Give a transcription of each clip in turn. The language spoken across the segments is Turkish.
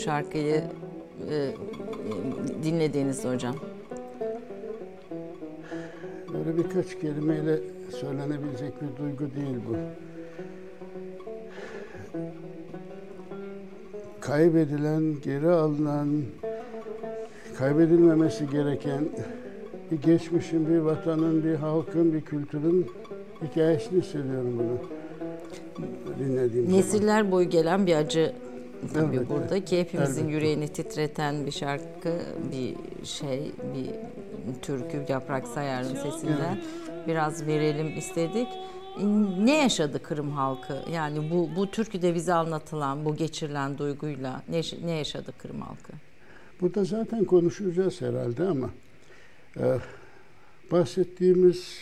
şarkıyı e, dinlediğinizde hocam? Böyle birkaç kelimeyle söylenebilecek bir duygu değil bu. Kaybedilen, geri alınan, kaybedilmemesi gereken bir geçmişin, bir vatanın, bir halkın, bir kültürün hikayesini hissediyorum bunu. Dinlediğim zaman. Nesiller boyu gelen bir acı tabii Evet, burada evet. ki hepimizin Elbette. yüreğini titreten bir şarkı, bir şey, bir türkü Yaprak Sayar'ın sesinden biraz verelim istedik. Ne yaşadı Kırım halkı? Yani bu bu türküde bize anlatılan, bu geçirilen duyguyla ne, ne yaşadı Kırım halkı? Burada zaten konuşacağız herhalde ama e, bahsettiğimiz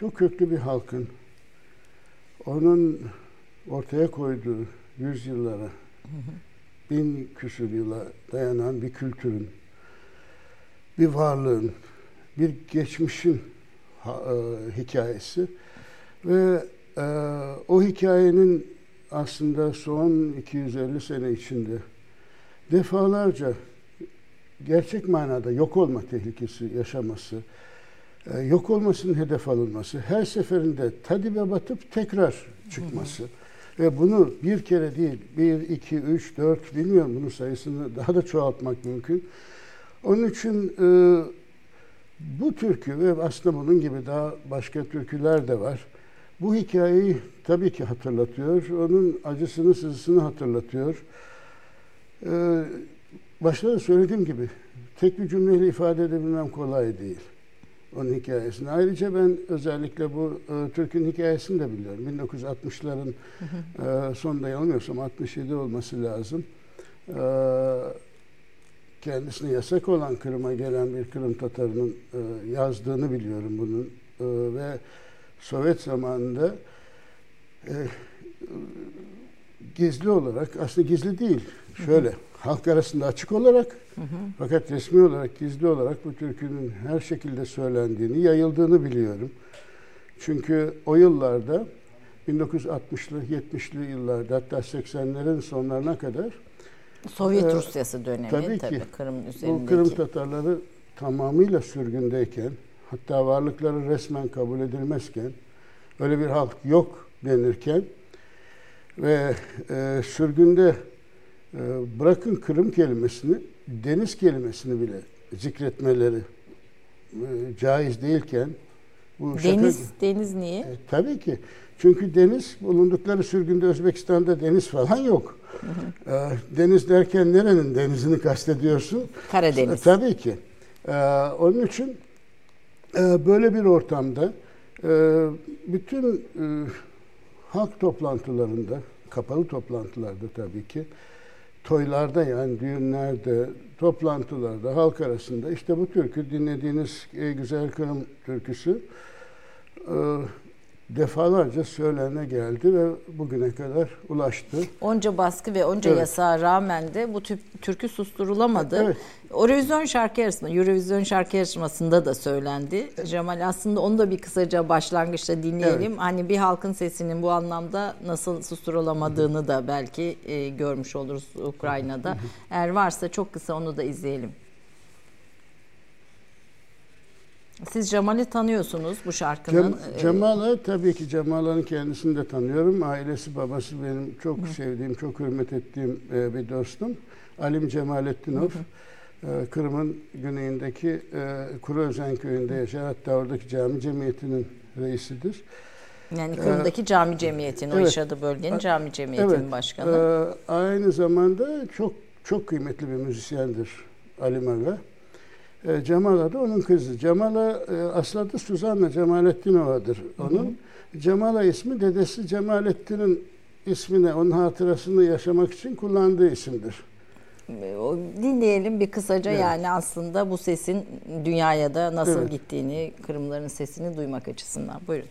çok köklü bir halkın onun ortaya koyduğu yüzyıllara bin küsur yıla dayanan bir kültürün bir varlığın bir geçmişin e, hikayesi. Ve e, o hikayenin aslında son 250 sene içinde defalarca gerçek manada yok olma tehlikesi yaşaması, e, yok olmasının hedef alınması, her seferinde tadibe batıp tekrar çıkması ve bunu bir kere değil, bir, iki, üç, dört bilmiyorum bunun sayısını daha da çoğaltmak mümkün. Onun için e, bu türkü ve aslında bunun gibi daha başka türküler de var. Bu hikayeyi tabii ki hatırlatıyor. Onun acısını, sızısını hatırlatıyor. Ee, başta da söylediğim gibi tek bir cümleyle ifade edebilmem kolay değil. Onun hikayesini. Ayrıca ben özellikle bu e, Türk'ün hikayesini de biliyorum. 1960'ların e, sonunda yanılmıyorsam 67 olması lazım. E, kendisine yasak olan Kırım'a gelen bir Kırım Tatarı'nın e, yazdığını biliyorum bunun. E, ve Sovyet zamanında e, gizli olarak, aslında gizli değil, şöyle halk arasında açık olarak fakat resmi olarak gizli olarak bu türkünün her şekilde söylendiğini, yayıldığını biliyorum. Çünkü o yıllarda 1960'lı, 70'li yıllarda hatta 80'lerin sonlarına kadar Sovyet Ee, Rusyası dönemi tabii tabii, ki. Kırım bu üzerindeki. Kırım Tatarları tamamıyla sürgündeyken hatta varlıkları resmen kabul edilmezken öyle bir halk yok denirken ve e, sürgünde e, bırakın Kırım kelimesini deniz kelimesini bile zikretmeleri e, caiz değilken bu şaka- Deniz, deniz niye? E, tabii ki. Çünkü deniz bulundukları sürgünde Özbekistan'da deniz falan yok. E, deniz derken nerenin denizini kastediyorsun? Karadeniz. E, tabii ki. E, onun için e, böyle bir ortamda e, bütün e, halk toplantılarında, kapalı toplantılarda tabii ki, toylarda yani düğünlerde, toplantılarda, halk arasında işte bu türkü dinlediğiniz Ey Güzel Kırım türküsü e, defalarca söylene geldi ve bugüne kadar ulaştı. Onca baskı ve onca Evet. yasağa rağmen de bu tür, türkü susturulamadı. Evet. Eurovision şarkı yarışmasında, Eurovision şarkı yarışmasında da söylendi. Cemal aslında onu da bir kısaca başlangıçta dinleyelim. Evet. Hani bir halkın sesinin bu anlamda nasıl susturulamadığını da belki e, görmüş oluruz Ukrayna'da. Eğer varsa çok kısa onu da izleyelim. Siz Cemal'i tanıyorsunuz bu şarkının. Cem, Cemal'ı tabii ki Cemal'ın kendisini de tanıyorum. Ailesi babası benim çok Hı. sevdiğim, çok hürmet ettiğim e, bir dostum. Alim Cemalettinov. E, Kırım'ın güneyindeki e, Kuruözen köyünde yaşar. Hatta oradaki cami cemiyetinin reisidir. Yani Kırım'daki ee, cami cemiyetinin, evet, o yaşadığı bölgenin cami cemiyetinin evet, başkanı. E, aynı zamanda çok çok kıymetli bir müzisyendir Ali Maga. E, Cemal da onun kızı. Cemal'a e, aslı adı Suzanna Cemalettinova'dır onun. Hı hı. Cemala ismi dedesi Cemalettin'in ismine, onun hatırasını yaşamak için kullandığı isimdir. Dinleyelim bir kısaca evet. yani aslında bu sesin dünyaya da nasıl evet. gittiğini, Kırımların sesini duymak açısından. Buyurun.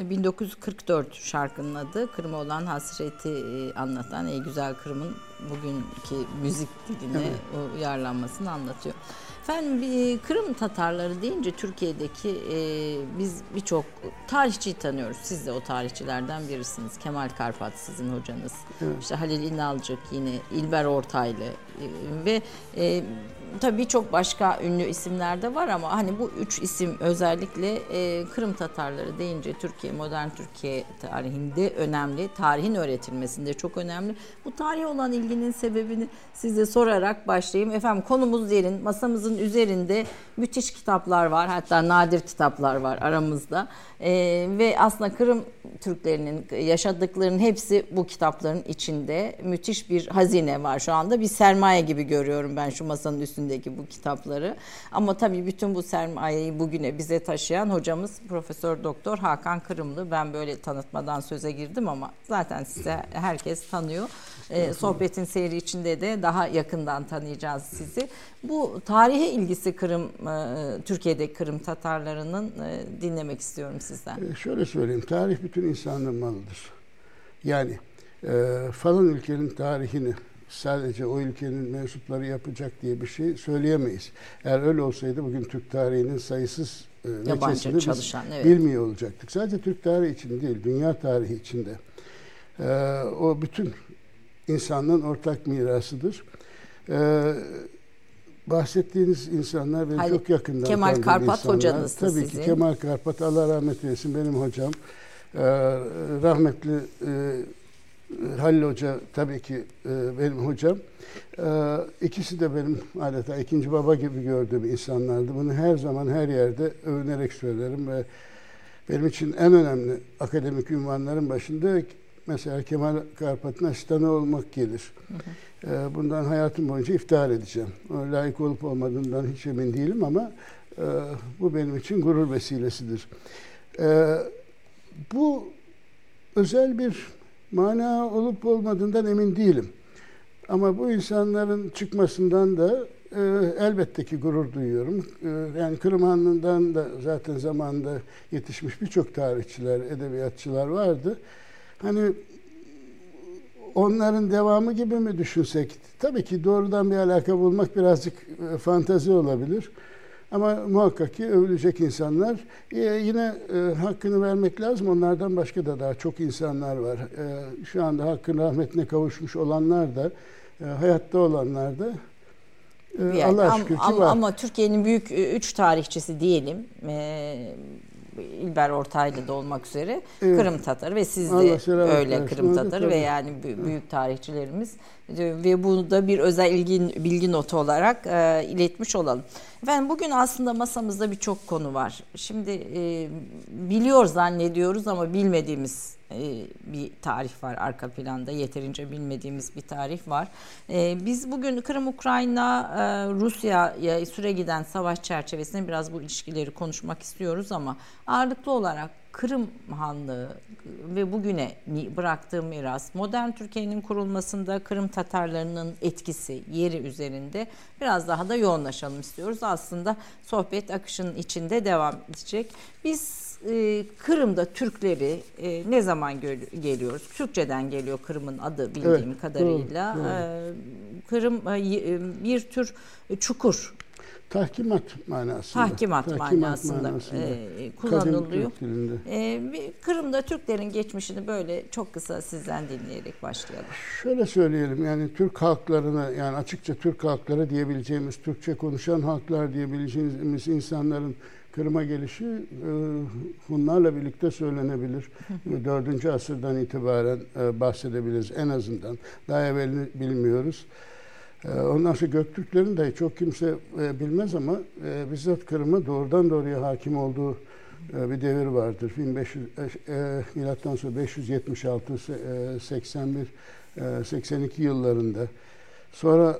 1944 şarkının adı Kırım'a olan hasreti e, anlatan Ey Güzel Kırım'ın bugünkü müzik diline evet. uyarlanmasını anlatıyor. Efendim Kırım Tatarları deyince Türkiye'deki e, biz birçok tarihçiyi tanıyoruz. Siz de o tarihçilerden birisiniz. Kemal Karpat sizin hocanız. Evet. İşte Halil İnalcık yine İlber Ortaylı e, ve e, tabii birçok başka ünlü isimler de var ama hani bu üç isim özellikle e, Kırım Tatarları deyince Türkiye, modern Türkiye tarihinde önemli. Tarihin öğretilmesinde çok önemli. Bu tarihe olan ilginin sebebini size sorarak başlayayım. Efendim konumuz derin. Masamızın üzerinde müthiş kitaplar var. Hatta nadir kitaplar var aramızda. E, ve aslında Kırım Türklerinin yaşadıklarının hepsi bu kitapların içinde. Müthiş bir hazine var şu anda. Bir sermaye gibi görüyorum ben şu masanın üstündeki bu kitapları. Ama tabii bütün bu sermayeyi bugüne bize taşıyan hocamız Profesör Doktor Hakan Kırımlı. Ben böyle tanıtmadan söze girdim ama zaten size herkes tanıyor. E, sohbetin seyri içinde de daha yakından tanıyacağız sizi. Bu tarihe ilgisi Kırım, e, Türkiye'de Kırım Tatarlarının e, dinlemek istiyorum sizden. E, şöyle söyleyeyim, tarih bütün insanlığın malıdır. Yani e, falan ülkenin tarihini sadece o ülkenin mensupları yapacak diye bir şey söyleyemeyiz. Eğer öyle olsaydı bugün Türk tarihinin sayısız e, Yabancı çalışan, evet. bilmiyor olacaktık. Sadece Türk tarihi için değil, dünya tarihi içinde. E, o bütün insanlığın ortak mirasıdır. E, bahsettiğiniz insanlar benim Hayır, çok yakından Kemal Karpat insanlar. hocanız Tabii sizin. ki Kemal Karpat Allah rahmet eylesin benim hocam. Ee, rahmetli e, Halil Hoca tabii ki e, benim hocam. E, ikisi de benim adeta ikinci baba gibi gördüğüm insanlardı. Bunu her zaman her yerde övünerek söylerim ve benim için en önemli akademik ünvanların başında mesela Kemal Karpat'ın asistanı olmak gelir. Hı hı. E, bundan hayatım boyunca iftihar edeceğim. Layık olup olmadığından hiç emin değilim ama e, bu benim için gurur vesilesidir. Bu özel bir mana olup olmadığından emin değilim. Ama bu insanların çıkmasından da e, elbette ki gurur duyuyorum. E, yani Kırım Hanlığı'ndan da zaten zamanında yetişmiş birçok tarihçiler, edebiyatçılar vardı. Hani onların devamı gibi mi düşünsek? Tabii ki doğrudan bir alaka bulmak birazcık e, fantazi olabilir. Ama muhakkak ki övülecek insanlar. Ee, yine e, hakkını vermek lazım. Onlardan başka da daha çok insanlar var. E, şu anda hakkın rahmetine kavuşmuş olanlar da, e, hayatta olanlar da e, Allah şükür ki ama, var. Ama Türkiye'nin büyük e, üç tarihçisi diyelim. E, İlber Ortaylı da olmak üzere evet. Kırım Tatarı ve siz de öyle Kırım Tatarı ve yani büyük tarihçilerimiz ve bunu da bir özel ilgi, bilgi notu olarak e, iletmiş olalım. Efendim bugün aslında masamızda birçok konu var. Şimdi e, biliyor zannediyoruz ama bilmediğimiz bir tarih var arka planda. Yeterince bilmediğimiz bir tarih var. E, biz bugün Kırım, Ukrayna, e, Rusya'ya süre giden savaş çerçevesinde biraz bu ilişkileri konuşmak istiyoruz ama ağırlıklı olarak Kırım Hanlığı ve bugüne bıraktığı miras, modern Türkiye'nin kurulmasında Kırım Tatarlarının etkisi, yeri üzerinde biraz daha da yoğunlaşalım istiyoruz. Aslında sohbet akışının içinde devam edecek. Biz e, Kırım'da Türkleri e, ne zaman geliyoruz? Türkçeden geliyor Kırım'ın adı bildiğim evet, kadarıyla. Doğru, doğru. E, Kırım e, e, bir tür çukur. Tahkimat manasında. Tahkimat, Tahkimat manasında, manasında e, kullanılıyor. E, Kırım'da Türklerin geçmişini böyle çok kısa sizden dinleyerek başlayalım. Şöyle söyleyelim yani Türk halklarına yani açıkça Türk halkları diyebileceğimiz, Türkçe konuşan halklar diyebileceğimiz insanların Kırım'a gelişi e, Hunlarla birlikte söylenebilir. Dördüncü asırdan itibaren e, bahsedebiliriz en azından. Daha evvelini bilmiyoruz. E, ondan sonra Göktürklerin de çok kimse bilmez ama bizzat Kırım'a doğrudan doğruya hakim olduğu bir devir vardır. 1500 milattan sonra 576 81 82 yıllarında. Sonra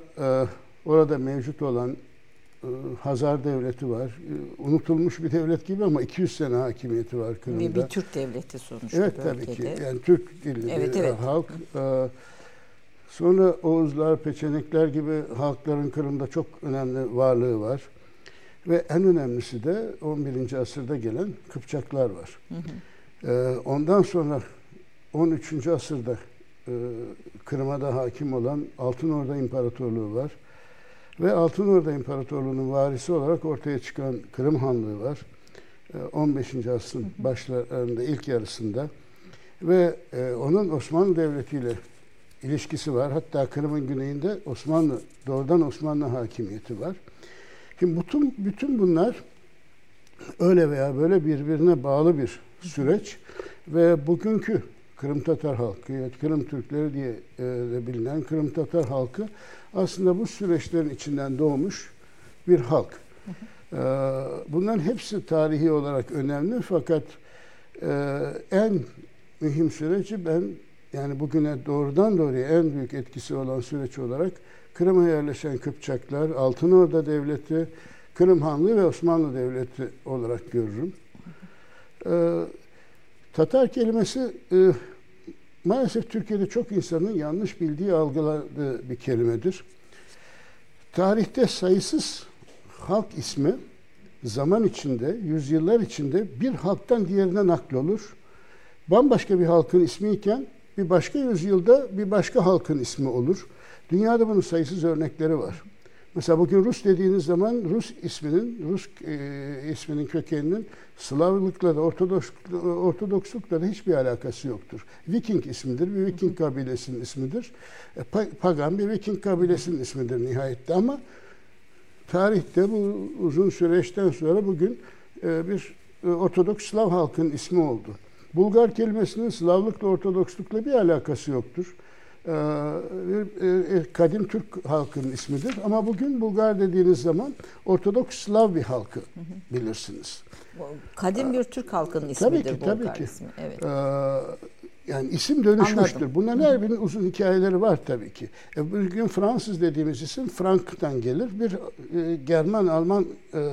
orada mevcut olan e, Hazar Devleti var. E, unutulmuş bir devlet gibi ama 200 sene hakimiyeti var Kırım'da. Bir, bir Türk devleti sonuçta Evet tabii ki. Yani Türk dilli evet, bir evet. halk. E, sonra Oğuzlar, Peçenekler gibi halkların Kırım'da çok önemli varlığı var. Ve en önemlisi de 11. asırda gelen Kıpçaklar var. Hı hı. Ondan sonra 13. asırda Kırım'a da hakim olan Altın Orda İmparatorluğu var. Ve Altınorda İmparatorluğu'nun varisi olarak ortaya çıkan Kırım Hanlığı var. 15. Ee, asrın başlarında, ilk yarısında. Ve e, onun Osmanlı Devleti ile ilişkisi var. Hatta Kırım'ın güneyinde Osmanlı, doğrudan Osmanlı hakimiyeti var. Şimdi bütün, bütün bunlar öyle veya böyle birbirine bağlı bir süreç ve bugünkü Kırım Tatar halkı, Kırım Türkleri diye e, de bilinen Kırım Tatar halkı aslında bu süreçlerin içinden doğmuş bir halk. E, bunların hepsi tarihi olarak önemli fakat e, en mühim süreci ben yani bugüne doğrudan doğruya en büyük etkisi olan süreç olarak Kırım'a yerleşen Kıpçaklar, Altınorda Devleti, Kırım Hanlığı ve Osmanlı Devleti olarak görürüm. Tatar kelimesi e, maalesef Türkiye'de çok insanın yanlış bildiği, algıladığı bir kelimedir. Tarihte sayısız halk ismi zaman içinde, yüzyıllar içinde bir halktan diğerine naklolur. Bambaşka bir halkın ismiyken bir başka yüzyılda bir başka halkın ismi olur. Dünyada bunun sayısız örnekleri var. Mesela bugün Rus dediğiniz zaman Rus isminin, Rus e, isminin kökeninin Slavlıkla da Ortodoks, Ortodokslukla da hiçbir alakası yoktur. Viking ismidir, bir Viking kabilesinin ismidir. E, pagan bir Viking kabilesinin ismidir nihayette ama tarihte bu uzun süreçten sonra bugün e, bir e, Ortodoks Slav halkın ismi oldu. Bulgar kelimesinin Slavlıkla Ortodokslukla bir alakası yoktur. Ee, kadim Türk halkının ismidir. Ama bugün Bulgar dediğiniz zaman Ortodoks Slav bir halkı bilirsiniz. Kadim bir Türk halkının ismidir tabii ki, Bulgar tabii ki. ismi. Evet. Ee, yani isim dönüşmüştür. Anladım. Bunların her birinin uzun hikayeleri var tabii ki. E, bugün Fransız dediğimiz isim Frank'tan gelir. Bir e, German, Alman e,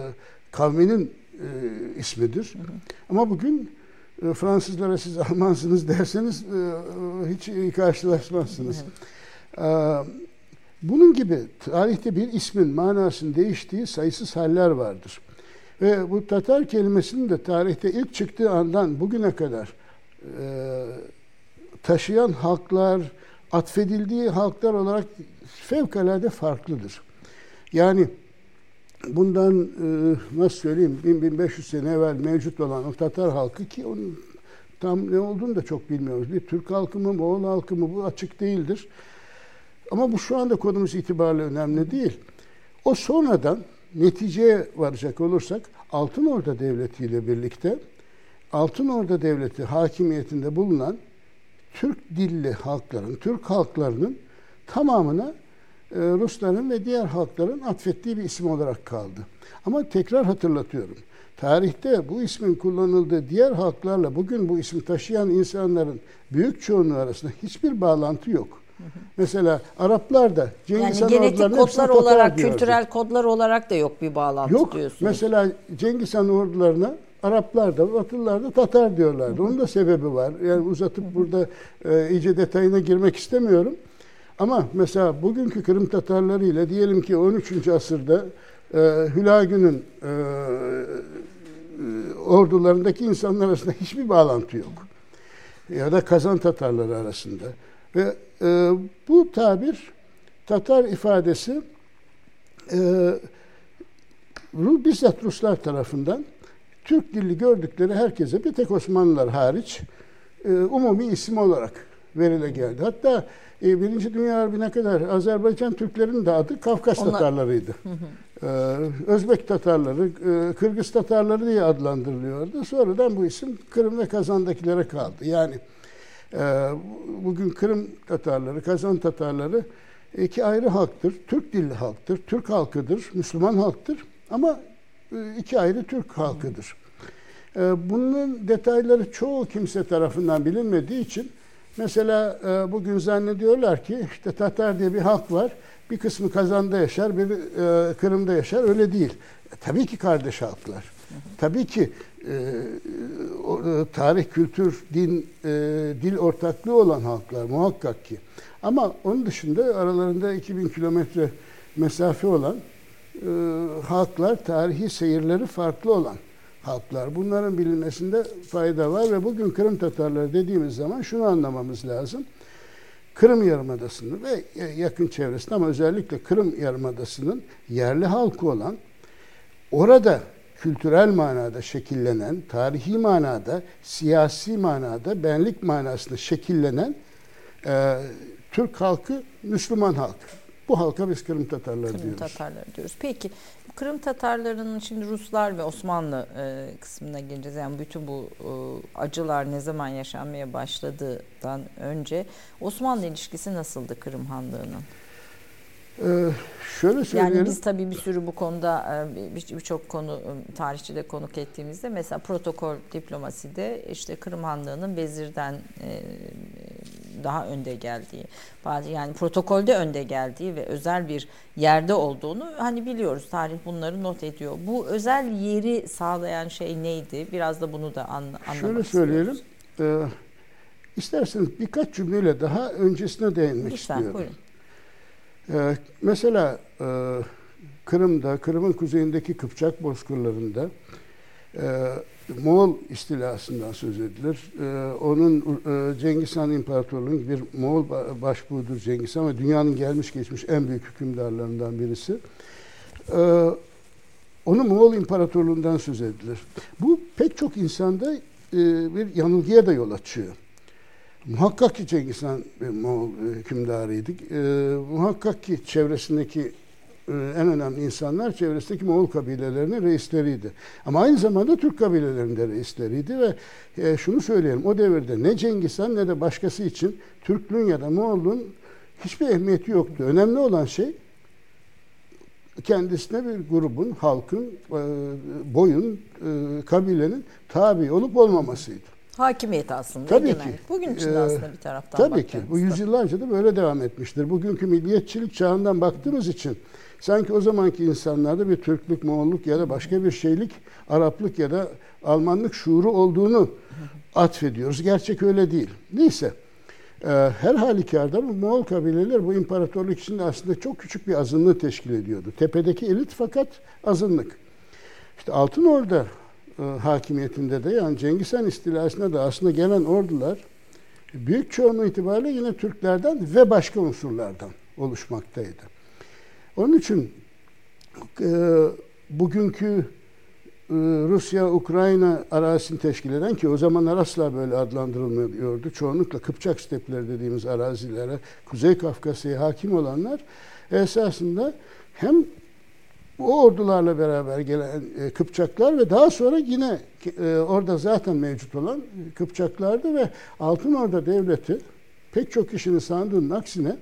kavminin e, ismidir. Hı hı. Ama bugün Fransızlara siz Almansınız derseniz e, e, hiç karşılaşmazsınız. Evet. Bunun gibi tarihte bir ismin manasının değiştiği sayısız haller vardır. Ve bu Tatar kelimesinin de tarihte ilk çıktığı andan bugüne kadar taşıyan halklar, atfedildiği halklar olarak fevkalade farklıdır. Yani bundan e, nasıl söyleyeyim 1500 sene evvel mevcut olan o Tatar halkı ki onun tam ne olduğunu da çok bilmiyoruz. Bir Türk halkı mı, Moğol halkı mı bu açık değildir. Ama bu şu anda konumuz itibariyle önemli değil. O sonradan neticeye varacak olursak Altın Orda Devleti ile birlikte Altın Orda Devleti hakimiyetinde bulunan Türk dilli halkların, Türk halklarının tamamına Rusların ve diğer halkların atfettiği bir isim olarak kaldı. Ama tekrar hatırlatıyorum. Tarihte bu ismin kullanıldığı diğer halklarla bugün bu ismi taşıyan insanların büyük çoğunluğu arasında hiçbir bağlantı yok. Mesela Araplar da Cengiz Han Yani genetik ordularının kodlar olarak, diyordu. kültürel kodlar olarak da yok bir bağlantı Yok. diyorsunuz. Mesela Cengiz Han ordularına Araplar da Batılılar da Tatar diyorlardı. Onun da sebebi var. Yani uzatıp burada e, iyice detayına girmek istemiyorum. Ama mesela bugünkü Kırım Tatarları ile diyelim ki 13. asırda e, Hülagü'nün e, e, ordularındaki insanlar arasında hiçbir bağlantı yok. Ya da Kazan Tatarları arasında. Ve e, bu tabir Tatar ifadesi e, Ru- bizzat Ruslar tarafından Türk dilli gördükleri herkese bir tek Osmanlılar hariç e, umumi isim olarak verile geldi. Hatta e, Birinci Dünya Harbi'ne kadar Azerbaycan Türklerinin de adı Kafkas Onlar- Tatarlarıydı. E, Özbek Tatarları, e, Kırgız Tatarları diye adlandırılıyordu. Sonradan bu isim Kırım ve Kazan'dakilere kaldı. Yani e, bugün Kırım Tatarları, Kazan Tatarları iki ayrı halktır. Türk dilli halktır, Türk halkıdır, Müslüman halktır ama e, iki ayrı Türk halkıdır. E, Bunun detayları çoğu kimse tarafından bilinmediği için mesela e, bugün zannediyorlar ki işte Tatar diye bir halk var. Bir kısmı Kazan'da yaşar, biri e, Kırım'da yaşar. Öyle değil. E, Tabii ki kardeş halklar. Tabii ki e, tarih, kültür, din, dil ortaklığı olan halklar muhakkak ki. Ama onun dışında aralarında 2000 kilometre mesafe olan halklar, tarihi seyirleri farklı olan halklar. Bunların bilinmesinde fayda var ve bugün Kırım Tatarları dediğimiz zaman şunu anlamamız lazım. Kırım Yarımadası'nın ve yakın çevresinde ama özellikle Kırım Yarımadası'nın yerli halkı olan orada kültürel manada şekillenen, tarihi manada, siyasi manada, benlik manasında şekillenen e, Türk halkı Müslüman halk. Bu halka biz Kırım Tatarları Kırım diyoruz. Tatarları diyoruz. Peki Kırım Tatarlarının şimdi Ruslar ve Osmanlı e, kısmına geleceğiz. Yani bütün bu e, acılar ne zaman yaşanmaya başladığından önce Osmanlı ilişkisi nasıldı Kırım Hanlığı'nın? Ee, şöyle söyleyelim. Yani biz tabii bir sürü bu konuda e, bir- birçok konu e, tarihçide konuk ettiğimizde mesela protokol diplomaside işte Kırım Hanlığı'nın vezirden e, daha önde geldiği, bazı yani protokolde önde geldiği ve özel bir yerde olduğunu hani biliyoruz. Tarih bunları not ediyor. Bu özel yeri sağlayan şey neydi? Biraz da bunu da anla, anlamak Şöyle söyleyelim. Ee, isterseniz birkaç cümleyle daha öncesine değinmek Lütfen istiyorum. buyurun. Ee, mesela e, Kırım'da, Kırım'ın kuzeyindeki Kıpçak bozkırlarında e, Moğol istilasından söz edilir. E, onun e, Cengiz Han İmparatorluğu'nun bir Moğol ba- başbuğudur Cengiz Han ve dünyanın gelmiş geçmiş en büyük hükümdarlarından birisi. E, onu Moğol İmparatorluğundan söz edilir. Bu pek çok insanda e, bir yanılgıya da yol açıyor. Muhakkak ki Cengiz Han bir Moğol e, hükümdarıydı. E, muhakkak ki çevresindeki e, en önemli insanlar çevresindeki Moğol kabilelerinin reisleriydi. Ama aynı zamanda Türk kabilelerinde reisleriydi ve e, şunu söyleyelim o devirde ne Cengiz Han ne de başkası için Türklüğün ya da Moğolluğun hiçbir ehemmiyeti yoktu. Önemli olan şey kendisine bir grubun, halkın, e, boyun, e, kabilenin tabi olup olmamasıydı. Hakimiyet aslında. Tabii ki. Bugün için de Ee, aslında bir taraftan Tabii ki. Bu yüzyıllarca da böyle devam etmiştir. Bugünkü milliyetçilik çağından baktığımız için sanki o zamanki insanlarda bir Türklük, Moğolluk ya da başka bir şeylik, Araplık ya da Almanlık şuuru olduğunu atfediyoruz. Gerçek öyle değil. Neyse. Ee, her halükarda bu Moğol kabileler bu imparatorluk içinde aslında çok küçük bir azınlığı teşkil ediyordu. Tepedeki elit fakat azınlık. İşte Altın Orda e, hakimiyetinde de yani Cengiz Han istilasına da aslında gelen ordular büyük çoğunluğu itibariyle yine Türklerden ve başka unsurlardan oluşmaktaydı. Onun için e, bugünkü e, Rusya-Ukrayna arazisini teşkil eden ki o zamanlar asla böyle adlandırılmıyordu. Çoğunlukla Kıpçak stepleri dediğimiz arazilere, Kuzey Kafkasya'ya hakim olanlar esasında hem o ordularla beraber gelen e, Kıpçaklar ve daha sonra yine e, orada zaten mevcut olan Kıpçaklardı ve Altın Orda Devleti pek çok kişinin sandığının aksine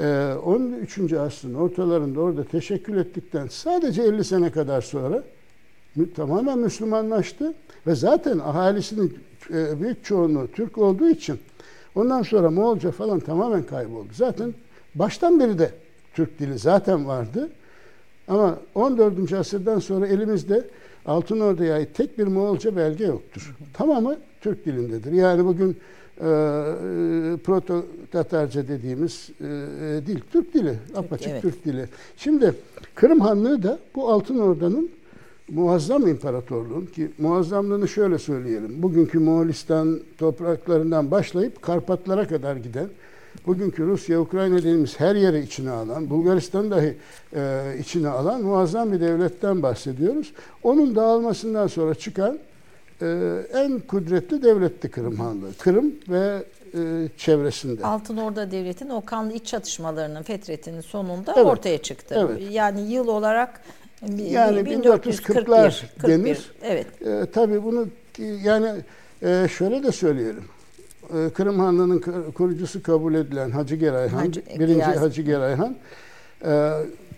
Ee, 13. asrın ortalarında orada teşekkül ettikten sadece 50 sene kadar sonra tamamen Müslümanlaştı ve zaten ahalisinin e, büyük çoğunluğu Türk olduğu için ondan sonra Moğolca falan tamamen kayboldu. Zaten baştan beri de Türk dili zaten vardı. Ama 14. asırdan sonra elimizde Altın Ordu'ya ait tek bir Moğolca belge yoktur. Tamamı Türk dilindedir. Yani bugün e, proto Tatarca dediğimiz e, dil Türk dili, apaçık evet. Türk dili. Şimdi Kırım Hanlığı da bu Altın Ordu'nun muazzam imparatorluğun ki muazzamlığını şöyle söyleyelim. Bugünkü Moğolistan topraklarından başlayıp Karpatlara kadar giden bugünkü Rusya, Ukrayna dediğimiz her yeri içine alan, Bulgaristan dahi e, içine alan muazzam bir devletten bahsediyoruz. Onun dağılmasından sonra çıkan e, en kudretli devletti Kırım Hanlığı. Kırım ve e, çevresinde. Altın Orda Devleti'nin o kanlı iç çatışmalarının fetretinin sonunda Evet. ortaya çıktı. Evet. Yani yıl olarak Yani 1441, 1440'lar 41. denir. Evet. E, tabii bunu yani e, şöyle de söyleyelim. E, Kırım Hanlığı'nın kur- kurucusu kabul edilen Hacı Gerayhan, Hacı- birinci Giyaz. Hacı Gerayhan, e,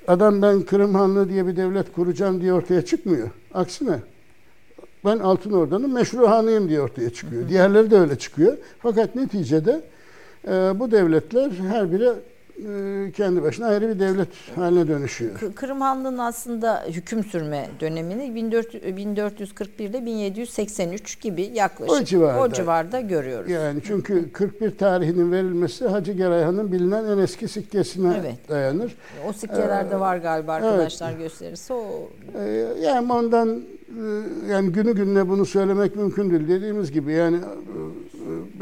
adam ben Kırım Hanlığı diye bir devlet kuracağım diye ortaya çıkmıyor. Aksine ben Altın Orda'nın meşru hanıyım diye ortaya çıkıyor. Diğerleri de öyle çıkıyor. Fakat neticede e, bu devletler her biri kendi başına ayrı bir devlet haline dönüşüyor. Kırım Hanlığı'nın aslında hüküm sürme dönemini 1400 1441 ile 1783 gibi yaklaşık O civarda. o civarda görüyoruz. Yani çünkü 41 tarihinin verilmesi Hacı Gerayhan'ın bilinen en eski sikkesine Evet. dayanır. O sikkelerde var galiba evet. arkadaşlar gösterirse o Ee, yani ondan e, yani günü gününe bunu söylemek mümkün değil. Dediğimiz gibi yani e,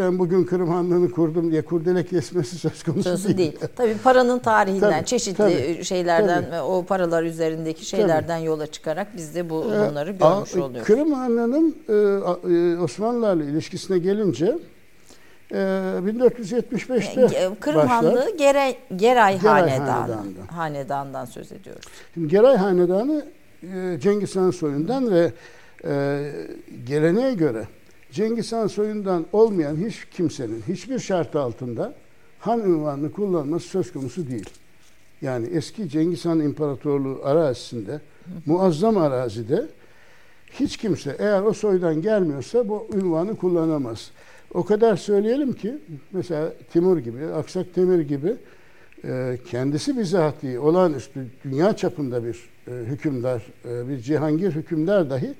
ben bugün Kırım Hanlığı'nı kurdum diye kurdele kesmesi söz konusu sözü değil. değil. Tabii paranın tarihinden, Tabii, çeşitli tabii, şeylerden tabii. o paralar üzerindeki şeylerden yola çıkarak biz de bu Ee, bunları görmüş oluyoruz. Kırım Hanlığı'nın e, e, Osmanlılarla ilişkisine gelince e, 1475'te Ge- Kırım başlar. Hanlığı Geray, Geray, Geray Hanedanı, hanedandan söz ediyoruz. Şimdi Geray Hanedanı e, Cengiz Han soyundan ve e, geleneğe göre Cengiz Han soyundan olmayan hiç kimsenin hiçbir şart altında Han ünvanını kullanması söz konusu değil. Yani eski Cengiz Han İmparatorluğu arazisinde, muazzam arazide hiç kimse eğer o soydan gelmiyorsa bu ünvanı kullanamaz. O kadar söyleyelim ki mesela Timur gibi, Aksak Temir gibi e, kendisi bizatihi olağanüstü dünya çapında bir e, hükümdar, e, bir cihangir hükümdar dahi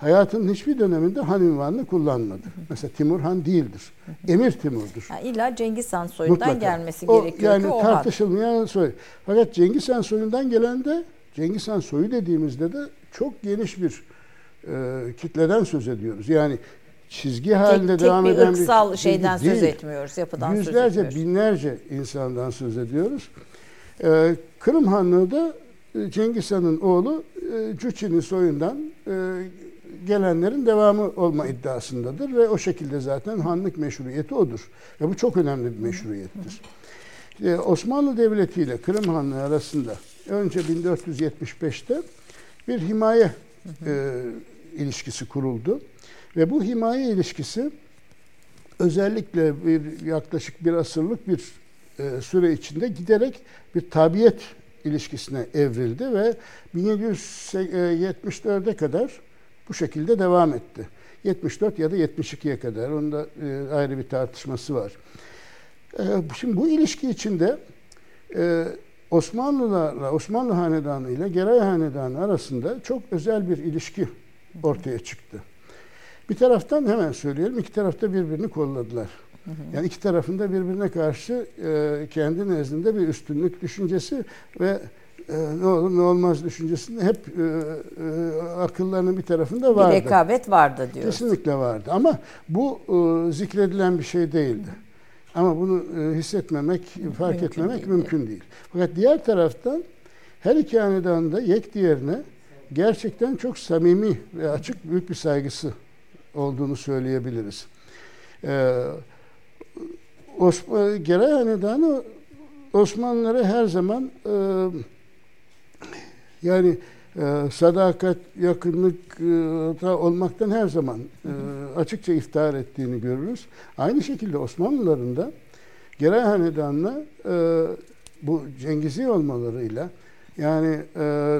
hayatının hiçbir döneminde han ünvanını kullanmadı. Mesela Timur Han değildir. Emir Timur'dur. Yani illa Cengiz Han soyundan Mutlaka. gelmesi O, gerekiyor yani ki o tartışılmayan soy. Fakat Cengiz Han soyundan gelen de Cengiz Han soyu dediğimizde de çok geniş bir e, kitleden söz ediyoruz. Yani çizgi halinde Tek, tek devam bir eden ırksal bir şeyden çizgi söz değil. etmiyoruz, yapıdan söz Yüzlerce, etmiyoruz. binlerce insandan söz ediyoruz. Ee, Kırım Hanlığı da e, Cengiz Han'ın oğlu e, Cüçi'nin soyundan e, gelenlerin devamı olma iddiasındadır ve o şekilde zaten hanlık meşruiyeti odur. Ve bu çok önemli bir meşruiyettir. Ee, Osmanlı Devleti ile Kırım Hanlığı arasında önce 1475'te bir himaye e, ilişkisi kuruldu. Ve bu himaye ilişkisi özellikle bir yaklaşık bir asırlık bir e, süre içinde giderek bir tabiyet ilişkisine evrildi ve 1774'e kadar bu şekilde devam etti. 74 ya da 72'ye kadar. Onda e, ayrı bir tartışması var. E, şimdi bu ilişki içinde e, Osmanlılarla, Osmanlı Hanedanı ile Geray Hanedanı arasında çok özel bir ilişki ortaya çıktı. Bir taraftan hemen söyleyelim, iki tarafta birbirini kolladılar. Yani iki tarafında birbirine karşı e, kendi nezdinde bir üstünlük düşüncesi ve e, ne olur ne olmaz düşüncesinde hep e, e, akıllarının bir tarafında Bir vardı. rekabet vardı diyoruz. Kesinlikle vardı ama bu e, zikredilen bir şey değildi. Ama bunu e, hissetmemek, fark Mümkün etmemek değildi. mümkün değil. Fakat diğer taraftan her iki hanedanın da yek diğerine gerçekten çok samimi ve açık büyük bir saygısı olduğunu söyleyebiliriz. Ee, Osman, Geray Hanedanı Osmanlılara her zaman e, yani e, sadakat, yakınlık e, olmaktan her zaman e, açıkça iftihar ettiğini görürüz. Aynı şekilde Osmanlıların da Geray Hanedanı'na e, bu Cengizi olmalarıyla yani e,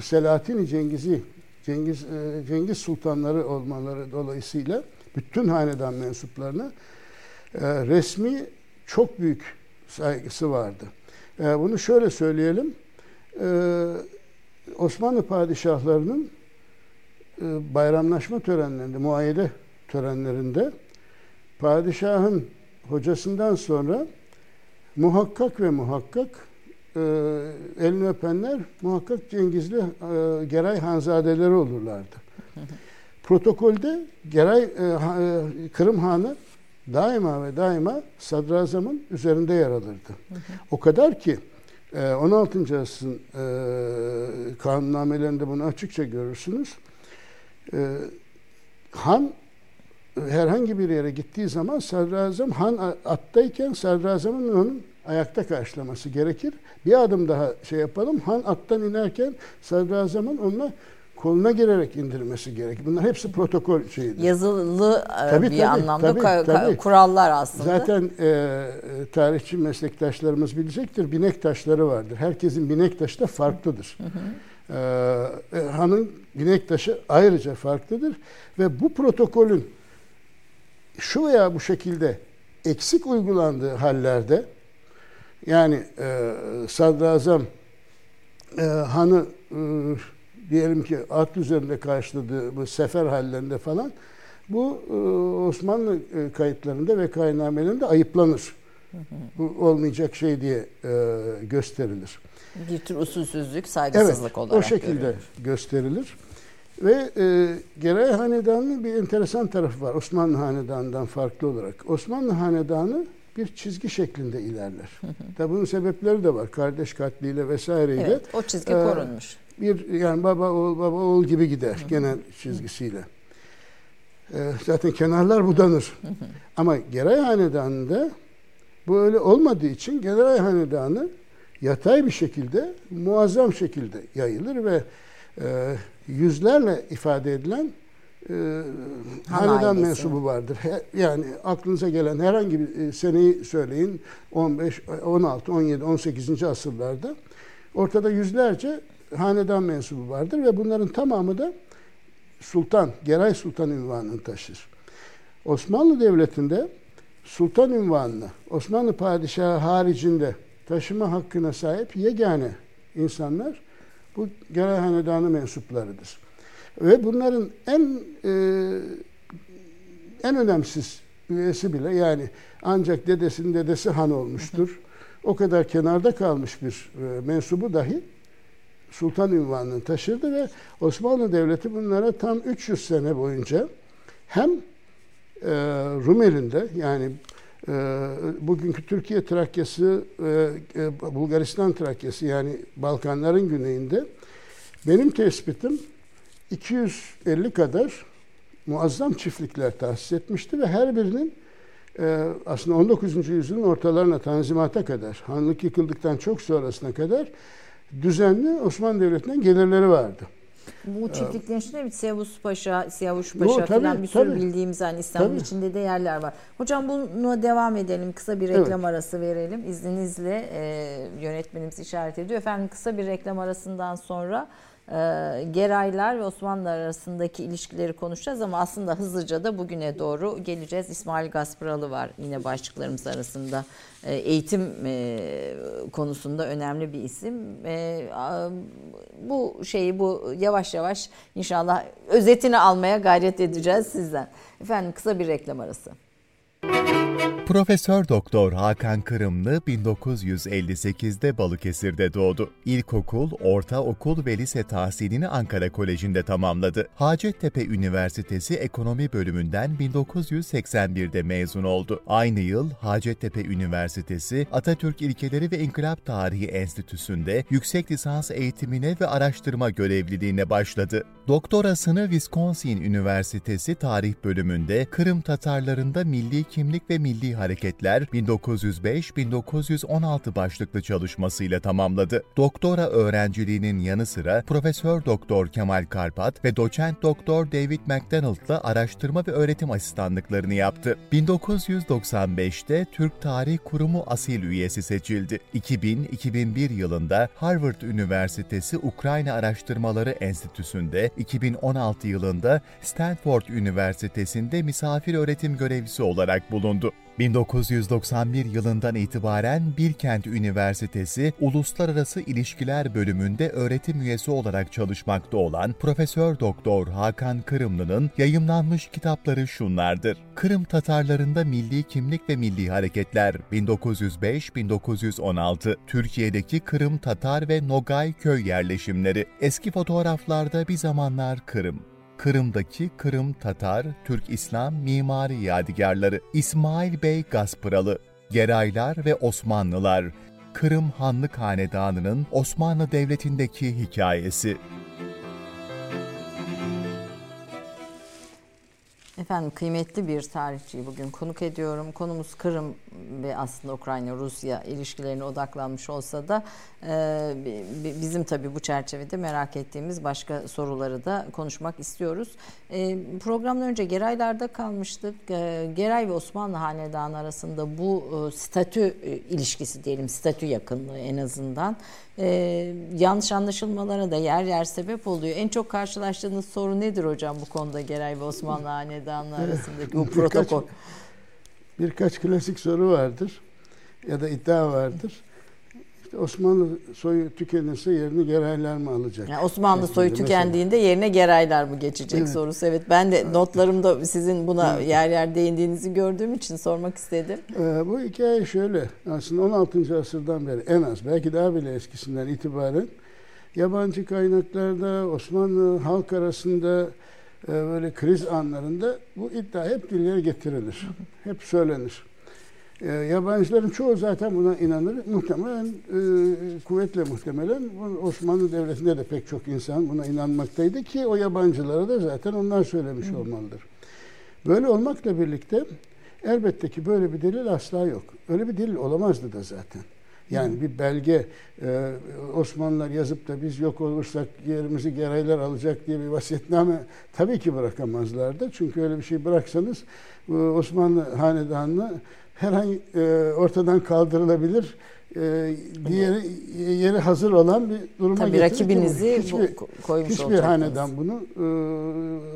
Selahattin Cengizi Cengiz e, Cengiz sultanları olmaları dolayısıyla bütün hanedan mensuplarına e, resmi çok büyük saygısı vardı. E, bunu şöyle söyleyelim. E, Osmanlı padişahlarının e, bayramlaşma törenlerinde, muayyede törenlerinde padişahın hocasından sonra muhakkak ve muhakkak e, elini öpenler muhakkak Cengizli e, Geray Hanzadeleri olurlardı. Protokolde Geray e, Kırım Hanı daima ve daima sadrazamın üzerinde yer alırdı. O kadar ki 16. asrın e, kanunnamelerinde bunu açıkça görürsünüz. E, han herhangi bir yere gittiği zaman sadrazam han attayken sadrazamın onun ayakta karşılaması gerekir. Bir adım daha şey yapalım. Han attan inerken sadrazamın onunla koluna girerek indirmesi gerek. Bunlar hepsi protokol şeyidir. Yazılı e, tabii, bir tabii, anlamda tabii, tabii. kurallar aslında. Zaten e, tarihçi meslektaşlarımız bilecektir. Binek taşları vardır. Herkesin binek taşı da farklıdır. Hı hı. E, e, hanın binek taşı ayrıca farklıdır ve bu protokolün şu veya bu şekilde eksik uygulandığı hallerde yani e, sadrazam e, hanı e, diyelim ki at üzerinde karşıladığı bu sefer hallerinde falan bu e, Osmanlı e, kayıtlarında ve kaynamelerinde ayıplanır. Bu olmayacak şey diye e, gösterilir. Bir tür usulsüzlük, saygısızlık evet, olarak o şekilde görülür. gösterilir. Ve e, Geray Hanedanı'nın bir enteresan tarafı var Osmanlı Hanedanı'ndan farklı olarak. Osmanlı Hanedanı bir çizgi şeklinde ilerler. Tabi bunun sebepleri de var. Kardeş katliyle vesaireyle. Evet, o çizgi korunmuş. Bir yani baba oğul baba oğul gibi gider genel çizgisiyle. E, zaten kenarlar budanır. Ama Geray Hanedanı'nda bu öyle olmadığı için Geray Hanedanı yatay bir şekilde muazzam şekilde yayılır ve e, yüzlerle ifade edilen e, hanedan mensubu vardır. He, yani aklınıza gelen herhangi bir e, seneyi söyleyin 15, 16, 17, 18. asırlarda ortada yüzlerce hanedan mensubu vardır ve bunların tamamı da sultan, Geray Sultan ünvanını taşır. Osmanlı Devleti'nde sultan ünvanını Osmanlı padişahı haricinde taşıma hakkına sahip yegane insanlar bu Geray Hanedanı mensuplarıdır. Ve bunların en e, en önemsiz üyesi bile yani ancak dedesinin dedesi han olmuştur. O kadar kenarda kalmış bir e, mensubu dahi sultan ünvanını taşırdı ve Osmanlı Devleti bunlara tam 300 sene boyunca hem e, Rumeli'nde yani e, bugünkü Türkiye Trakyası, e, e, Bulgaristan Trakyası yani Balkanların güneyinde benim tespitim 250 kadar muazzam çiftlikler tahsis etmişti ve her birinin e, aslında 19. yüzyılın ortalarına Tanzimat'a kadar, hanlık yıkıldıktan çok sonrasına kadar düzenli Osmanlı Devleti'nden gelirleri vardı. Bu çiftliklerin içinde bir Siyavuş Paşa, Siyavuş Paşa Yo, falan bir sürü tabii. bildiğimiz hani İstanbul tabii. içinde de yerler var. Hocam bunu devam edelim. Kısa bir reklam evet. arası verelim. İzninizle e, yönetmenimiz işaret ediyor. Efendim kısa bir reklam arasından sonra Geraylar ve Osmanlı arasındaki ilişkileri konuşacağız ama aslında hızlıca da bugüne doğru geleceğiz. İsmail Gaspıralı var yine başlıklarımız arasında. E, eğitim e, konusunda önemli bir isim. E, bu şeyi bu yavaş yavaş inşallah özetini almaya gayret edeceğiz sizden. Efendim kısa bir reklam arası. Profesör Doktor Hakan Kırımlı 1958'de Balıkesir'de doğdu. İlkokul, ortaokul ve lise tahsilini Ankara Koleji'nde tamamladı. Hacettepe Üniversitesi Ekonomi Bölümünden 1981'de mezun oldu. Aynı yıl Hacettepe Üniversitesi Atatürk İlkeleri ve İnkılap Tarihi Enstitüsü'nde yüksek lisans eğitimine ve araştırma görevliliğine başladı. Doktorasını Wisconsin Üniversitesi Tarih Bölümünde Kırım Tatarlarında milli kimlik ve milli Hareketler 1905-1916 başlıklı çalışmasıyla tamamladı. Doktora öğrenciliğinin yanı sıra Profesör Doktor Kemal Karpat ve Doçent Doktor David McDonald'la araştırma ve öğretim asistanlıklarını yaptı. 1995'te Türk Tarih Kurumu asil üyesi seçildi. 2000-2001 yılında Harvard Üniversitesi Ukrayna Araştırmaları Enstitüsü'nde, 2016 yılında Stanford Üniversitesi'nde misafir öğretim görevlisi olarak bulundu. 1991 yılından itibaren Bilkent Üniversitesi Uluslararası İlişkiler bölümünde öğretim üyesi olarak çalışmakta olan Profesör Doktor Hakan Kırımlı'nın yayımlanmış kitapları şunlardır. Kırım Tatarlarında Milli Kimlik ve Milli Hareketler 1905-1916 Türkiye'deki Kırım Tatar ve Nogay köy yerleşimleri. Eski fotoğraflarda bir zamanlar Kırım Kırım'daki Kırım Tatar, Türk İslam mimari yadigarları, İsmail Bey Gaspıralı, Geraylar ve Osmanlılar, Kırım Hanlık Hanedanı'nın Osmanlı Devleti'ndeki hikayesi. Efendim kıymetli bir tarihçiyi bugün konuk ediyorum. Konumuz Kırım ve aslında Ukrayna-Rusya ilişkilerine odaklanmış olsa da e, bizim tabii bu çerçevede merak ettiğimiz başka soruları da konuşmak istiyoruz. E, programdan önce Geraylar'da kalmıştık. E, Geray ve Osmanlı Hanedanı arasında bu statü ilişkisi diyelim, statü yakınlığı en azından yanlış anlaşılmalara da yer yer sebep oluyor. En çok karşılaştığınız soru nedir hocam bu konuda Geray ve Osmanlı Hanedanı arasındaki bu protokol? Birkaç, klasik soru vardır ya da iddia vardır. İşte Osmanlı soyu tükenirse yerini Geraylar mı alacak? Yani Osmanlı soyu tükendiğinde mesela. yerine Geraylar mı geçecek evet. sorusu. Evet ben de notlarımda sizin buna evet. yer yer değindiğinizi gördüğüm için sormak istedim. Ee, bu hikaye şöyle. Aslında 16. asırdan beri en az belki daha bile eskisinden itibaren yabancı kaynaklarda Osmanlı halk arasında böyle kriz anlarında bu iddia hep dillere getirilir. Hep söylenir. E, yabancıların çoğu zaten buna inanır. Muhtemelen, e, kuvvetle muhtemelen Osmanlı Devleti'nde de pek çok insan buna inanmaktaydı ki o yabancılara da zaten onlar söylemiş Hı. olmalıdır. Böyle olmakla birlikte elbette ki böyle bir delil asla yok. Öyle bir delil olamazdı da zaten. Yani bir belge e, Osmanlılar yazıp da biz yok olursak yerimizi geraylar alacak diye bir vasiyetname tabii ki bırakamazlardı. Çünkü öyle bir şey bıraksanız e, Osmanlı hanedanını herhangi e, ortadan kaldırılabilir e, diğeri yeri hazır olan bir duruma Tabii getirir. rakibinizi hiçbir, koymuş Hiçbir hanedan bunu e,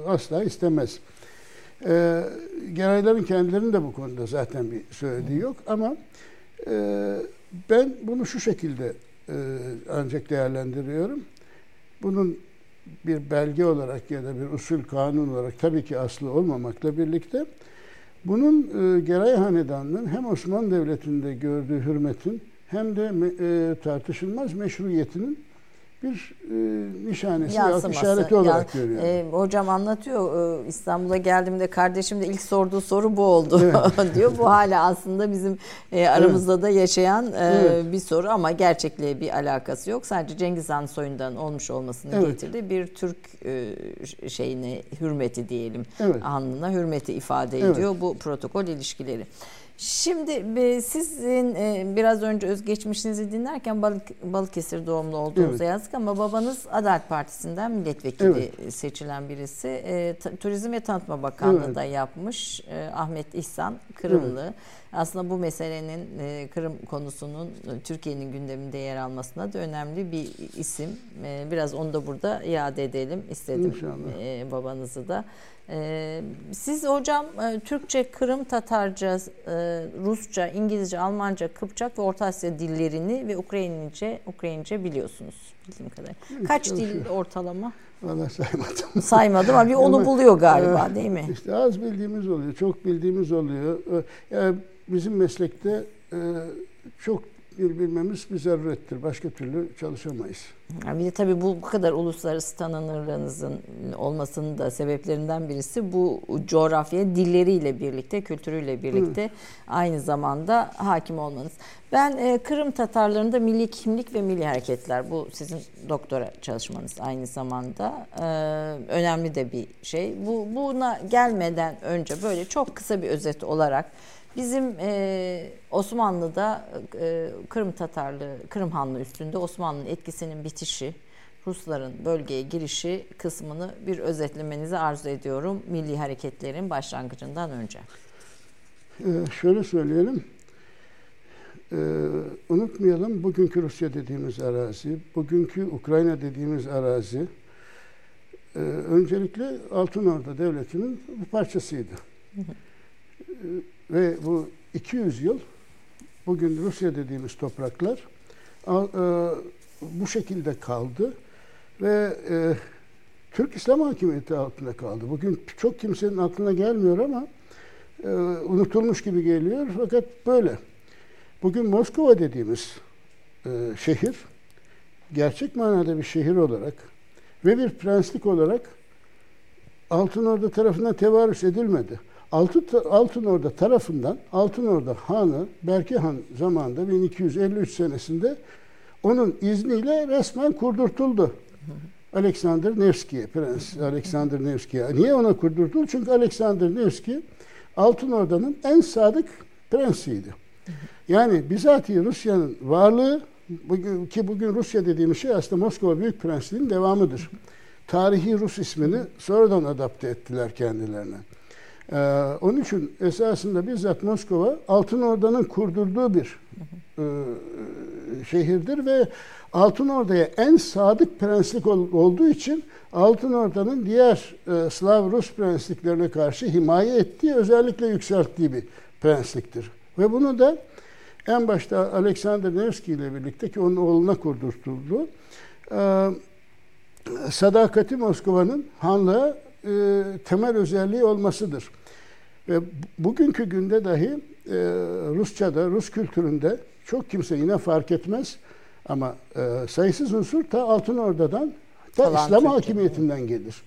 asla istemez. E, gerayların kendilerinin de bu konuda zaten bir söylediği yok ama e, ben bunu şu şekilde e, ancak değerlendiriyorum. Bunun bir belge olarak ya da bir usul kanun olarak tabii ki aslı olmamakla birlikte bunun e, Geray Hanedanı'nın hem Osmanlı Devleti'nde gördüğü hürmetin hem de e, tartışılmaz meşruiyetinin bir e, nişanesi ya işareti olarak ya, görüyorum. E, hocam anlatıyor e, İstanbul'a geldiğimde kardeşim de ilk sorduğu soru bu oldu evet. diyor. Bu hala aslında bizim e, aramızda evet. da yaşayan e, evet. bir soru ama gerçekliğe bir alakası yok. Sadece Cengiz Han soyundan olmuş olmasını evet. getirdi. Bir Türk e, şeyine hürmeti diyelim. Evet. Hanlığına hürmeti ifade ediyor evet. bu protokol ilişkileri. Şimdi e, sizin e, biraz önce özgeçmişinizi dinlerken Balık, Balıkesir doğumlu olduğunuzu evet. yazdık ama babanız Adalet Partisi'nden milletvekili evet. seçilen birisi. E, Turizm ve Tanıtma Bakanlığı evet. da yapmış. Ahmet İhsan Kırımlı. Evet. Aslında bu meselenin Kırım konusunun Türkiye'nin gündeminde yer almasına da önemli bir isim. Biraz onu da burada iade edelim istedim İnşallah. babanızı da. Ee, siz hocam e, Türkçe, Kırım, Tatarca, e, Rusça, İngilizce, Almanca, Kıpçak ve Orta Asya dillerini ve Ukrayince, Ukrayince biliyorsunuz bildiğim kadar. Kaç dil ortalama? Valla saymadım. Saymadım ama bir onu ama, buluyor galiba e, değil mi? İşte az bildiğimiz oluyor, çok bildiğimiz oluyor. Yani bizim meslekte çok dil bilmemiz bir zarurettir. Başka türlü çalışamayız. Bir de tabii bu, bu kadar uluslararası tanınırlığınızın olmasının da sebeplerinden birisi bu coğrafya dilleriyle birlikte, kültürüyle birlikte Hı. aynı zamanda hakim olmanız. Ben e, Kırım Tatarlarında milli kimlik ve milli hareketler bu sizin doktora çalışmanız aynı zamanda e, önemli de bir şey. Bu buna gelmeden önce böyle çok kısa bir özet olarak Bizim e, Osmanlı'da e, Kırım Tatarlığı, Kırım Hanlığı üstünde Osmanlı'nın etkisinin bitişi, Rusların bölgeye girişi kısmını bir özetlemenizi arzu ediyorum milli hareketlerin başlangıcından önce. Ee, şöyle söyleyelim. Ee, unutmayalım bugünkü Rusya dediğimiz arazi, bugünkü Ukrayna dediğimiz arazi e, öncelikle Altınordu Devleti'nin bir parçasıydı. Hı hı. Ve bu 200 yıl bugün Rusya dediğimiz topraklar e, bu şekilde kaldı ve e, Türk İslam hakimiyeti altında kaldı. Bugün çok kimsenin aklına gelmiyor ama e, unutulmuş gibi geliyor fakat böyle. Bugün Moskova dediğimiz şehir gerçek manada bir şehir olarak ve bir prenslik olarak Altın Orda tarafından tevarüs edilmedi. Altın, Altın Orda tarafından Altın Orda Hanı Berke Han zamanında 1253 senesinde onun izniyle resmen kurdurtuldu. Alexander Nevski, Prens Alexander Nevski. Niye ona kurdurtuldu? Çünkü Alexander Nevski Altın Orda'nın en sadık prensiydi. Yani bizatihi Rusya'nın varlığı bugün, ki bugün Rusya dediğimiz şey aslında Moskova Büyük Prensliği'nin devamıdır. Tarihi Rus ismini sonradan adapte ettiler kendilerine. Ee, onun için esasında bizzat Moskova Altın Orda'nın kurdurduğu bir e, şehirdir ve Altın Orda'ya en sadık prenslik ol, olduğu için Altın Orda'nın diğer e, Slav Rus prensliklerine karşı himaye ettiği, özellikle yükselttiği bir prensliktir. Ve bunu da en başta Alexander Nevski ile birlikte ki onun oğluna kurdurtuldu. E, sadakati Moskova'nın hanlığa e, temel özelliği olmasıdır. Ve bugünkü günde dahi e, Rusça'da, Rus kültüründe çok kimse yine fark etmez. Ama e, sayısız unsur ta Altın Orda'dan ta Falan İslam Türkiye. hakimiyetinden gelir.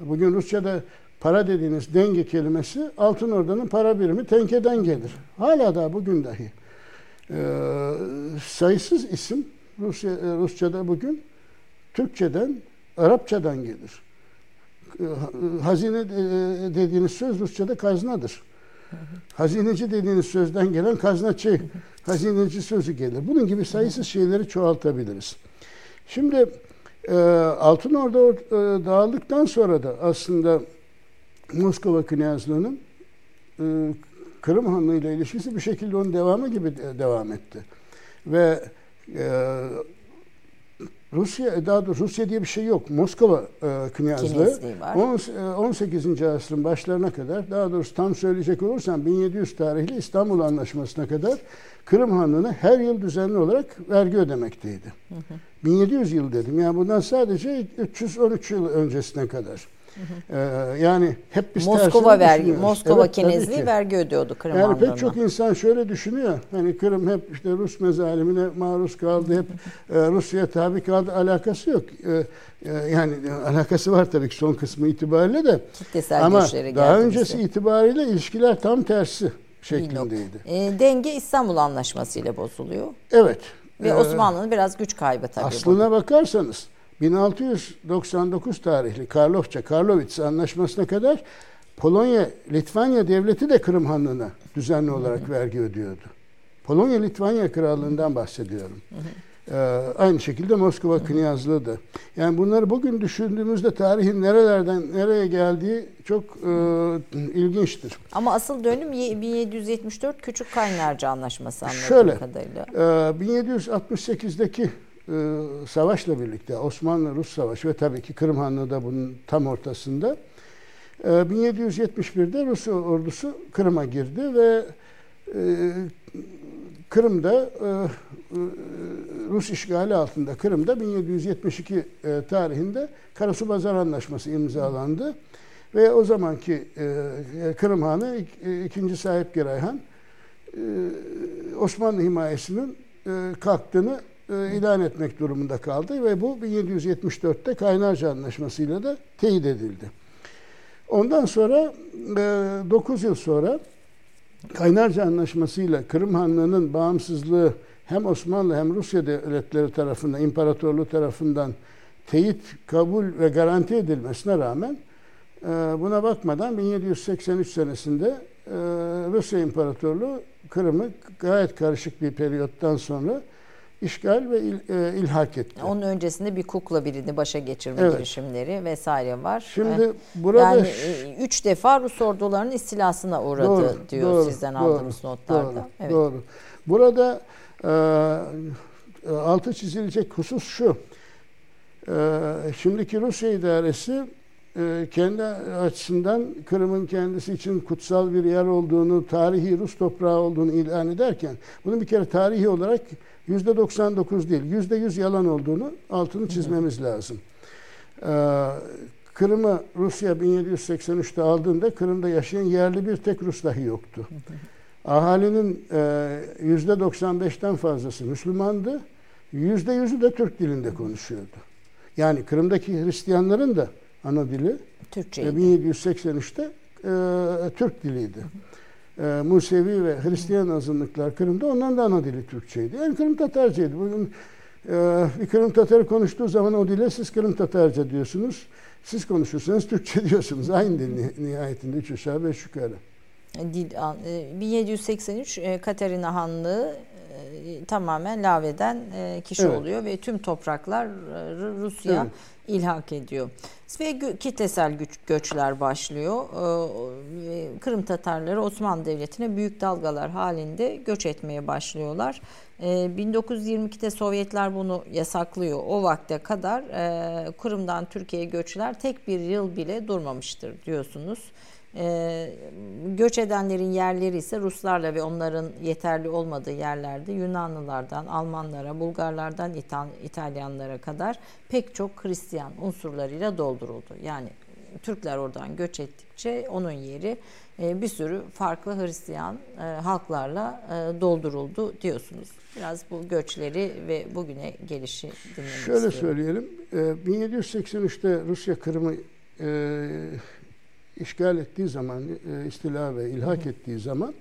Bugün Rusça'da para dediğiniz denge kelimesi Altın Orda'nın para birimi tenkeden gelir. Hala da bugün dahi. E, sayısız isim Rusya, e, Rusça'da bugün Türkçeden, Arapçadan gelir. E, hazine e, dediğiniz söz Rusça'da kaznadır. Hazineci dediğiniz sözden gelen kaznaçı, hazineci sözü gelir. Bunun gibi sayısız şeyleri çoğaltabiliriz. Şimdi e, Altın Orda e, dağıldıktan sonra da aslında Moskova Knyazlığı'nın Kırım Hanlığı ile ilişkisi bir şekilde onun devamı gibi de, devam etti. Ve Rusya, e, daha doğrusu Rusya diye bir şey yok. Moskova e, Knyazlığı var. 18. E, asrın başlarına kadar, daha doğrusu tam söyleyecek olursam 1700 tarihli İstanbul Anlaşması'na kadar Kırım Hanlığı'na her yıl düzenli olarak vergi ödemekteydi. Hı hı. 1700 yıl dedim. Yani bundan sadece 313 yıl öncesine kadar. Ee, yani hep biz Moskova vergi, Moskova evet, Kenezli vergi ödüyordu Kırım Yani pek çok insan şöyle düşünüyor. Hani Kırım hep işte Rus mezalimine maruz kaldı, hep e, Rusya'ya tabi kaldı. Alakası yok. E, e, yani alakası var tabii ki son kısmı itibariyle de. Kitlesel Ama daha öncesi bize. itibariyle ilişkiler tam tersi şeklindeydi. E, denge İstanbul Anlaşması ile bozuluyor. Evet. Ve Osmanlı'nın biraz güç kaybı tabii. Aslına bu. bakarsanız 1699 tarihli Karlofça, Karlovitz anlaşmasına kadar Polonya, Litvanya devleti de Kırım Hanlığı'na düzenli olarak hı hı. vergi ödüyordu. Polonya, Litvanya Krallığından bahsediyorum. Hı. Ee, aynı şekilde Moskova Knyazlığı da. Yani bunları bugün düşündüğümüzde tarihin nerelerden nereye geldiği çok e, ilginçtir. Ama asıl dönüm 1774 Küçük Kaynarca Anlaşması anladığım Şöyle, kadarıyla. E, 1768'deki e, savaşla birlikte Osmanlı-Rus Savaşı ve tabii ki Kırım Hanlığı da bunun tam ortasında e, 1771'de Rus ordusu Kırım'a girdi ve e, Kırım'da e, e, Rus işgali altında Kırım'da 1772 e, tarihinde Karasu Bazar Anlaşması imzalandı. Ve o zamanki Kırım Hanı e, ikinci sahip Gerayhan e, Osmanlı himayesinin kalktığını ilan etmek durumunda kaldı ve bu 1774'te Kaynarca Anlaşması ile de teyit edildi. Ondan sonra e, 9 yıl sonra Kaynarca Anlaşması ile Kırım Hanlığı'nın bağımsızlığı hem Osmanlı hem Rusya devletleri tarafından, imparatorluğu tarafından teyit, kabul ve garanti edilmesine rağmen e, buna bakmadan 1783 senesinde Rusya İmparatorluğu Kırım'ı gayet karışık bir periyottan sonra işgal ve il, e, ilhak etti. Onun öncesinde bir kukla birini başa geçirme Evet. girişimleri vesaire var. Şimdi burada yani e, üç defa Rus ordularının istilasına uğradı Doğru, diyor doğru, sizden doğru, aldığımız notlarda. Doğru, evet. doğru. Burada e, e, altı çizilecek husus şu. E, şimdiki Rusya idaresi e, kendi açısından Kırım'ın kendisi için kutsal bir yer olduğunu, tarihi Rus toprağı olduğunu ilan ederken bunun bir kere tarihi olarak yüzde 99 değil, yüzde 100 yalan olduğunu altını çizmemiz lazım. E, Kırım'ı Rusya 1783'te aldığında Kırım'da yaşayan yerli bir tek Rus dahi yoktu. Ahalinin e, yüzde 95'ten fazlası Müslümandı. Yüzde yüzü de Türk dilinde konuşuyordu. Yani Kırım'daki Hristiyanların da ana dili Türkçeydi. e, 1783'te e, Türk diliydi. E, Musevi ve Hristiyan azınlıklar Kırım'da onların da ana dili Türkçeydi. Yani Kırım Tatarcaydı. Bugün e, bir Kırım Tatarı konuştuğu zaman o dile siz Kırım Tatarca diyorsunuz. Siz konuşursanız Türkçe diyorsunuz. Aynı dil ni- nihayetinde üç aşağı beş yukarı. Dil, an- e, 1783 e, Katerina Hanlığı tamamen laveden e, kişi Evet. oluyor ve tüm topraklar e, Rusya Evet. ilhak ediyor. Ve gö- kitlesel güç, göçler başlıyor. E, Kırım Tatarları Osmanlı Devleti'ne büyük dalgalar halinde göç etmeye başlıyorlar. E, 1922'de Sovyetler bunu yasaklıyor. O vakte kadar e, Kırım'dan Türkiye'ye göçler tek bir yıl bile durmamıştır diyorsunuz. Ee, göç edenlerin yerleri ise Ruslarla ve onların yeterli olmadığı yerlerde Yunanlılardan, Almanlara, Bulgarlardan İtal- İtalyanlara kadar pek çok Hristiyan unsurlarıyla dolduruldu. Yani Türkler oradan göç ettikçe onun yeri e, bir sürü farklı Hristiyan e, halklarla e, dolduruldu diyorsunuz. Biraz bu göçleri ve bugüne gelişi dinlemek Şöyle istiyorum. söyleyelim. e, 1783'te Rusya Kırım'ı işgal ettiği zaman, e, istila ve ilhak ettiği zaman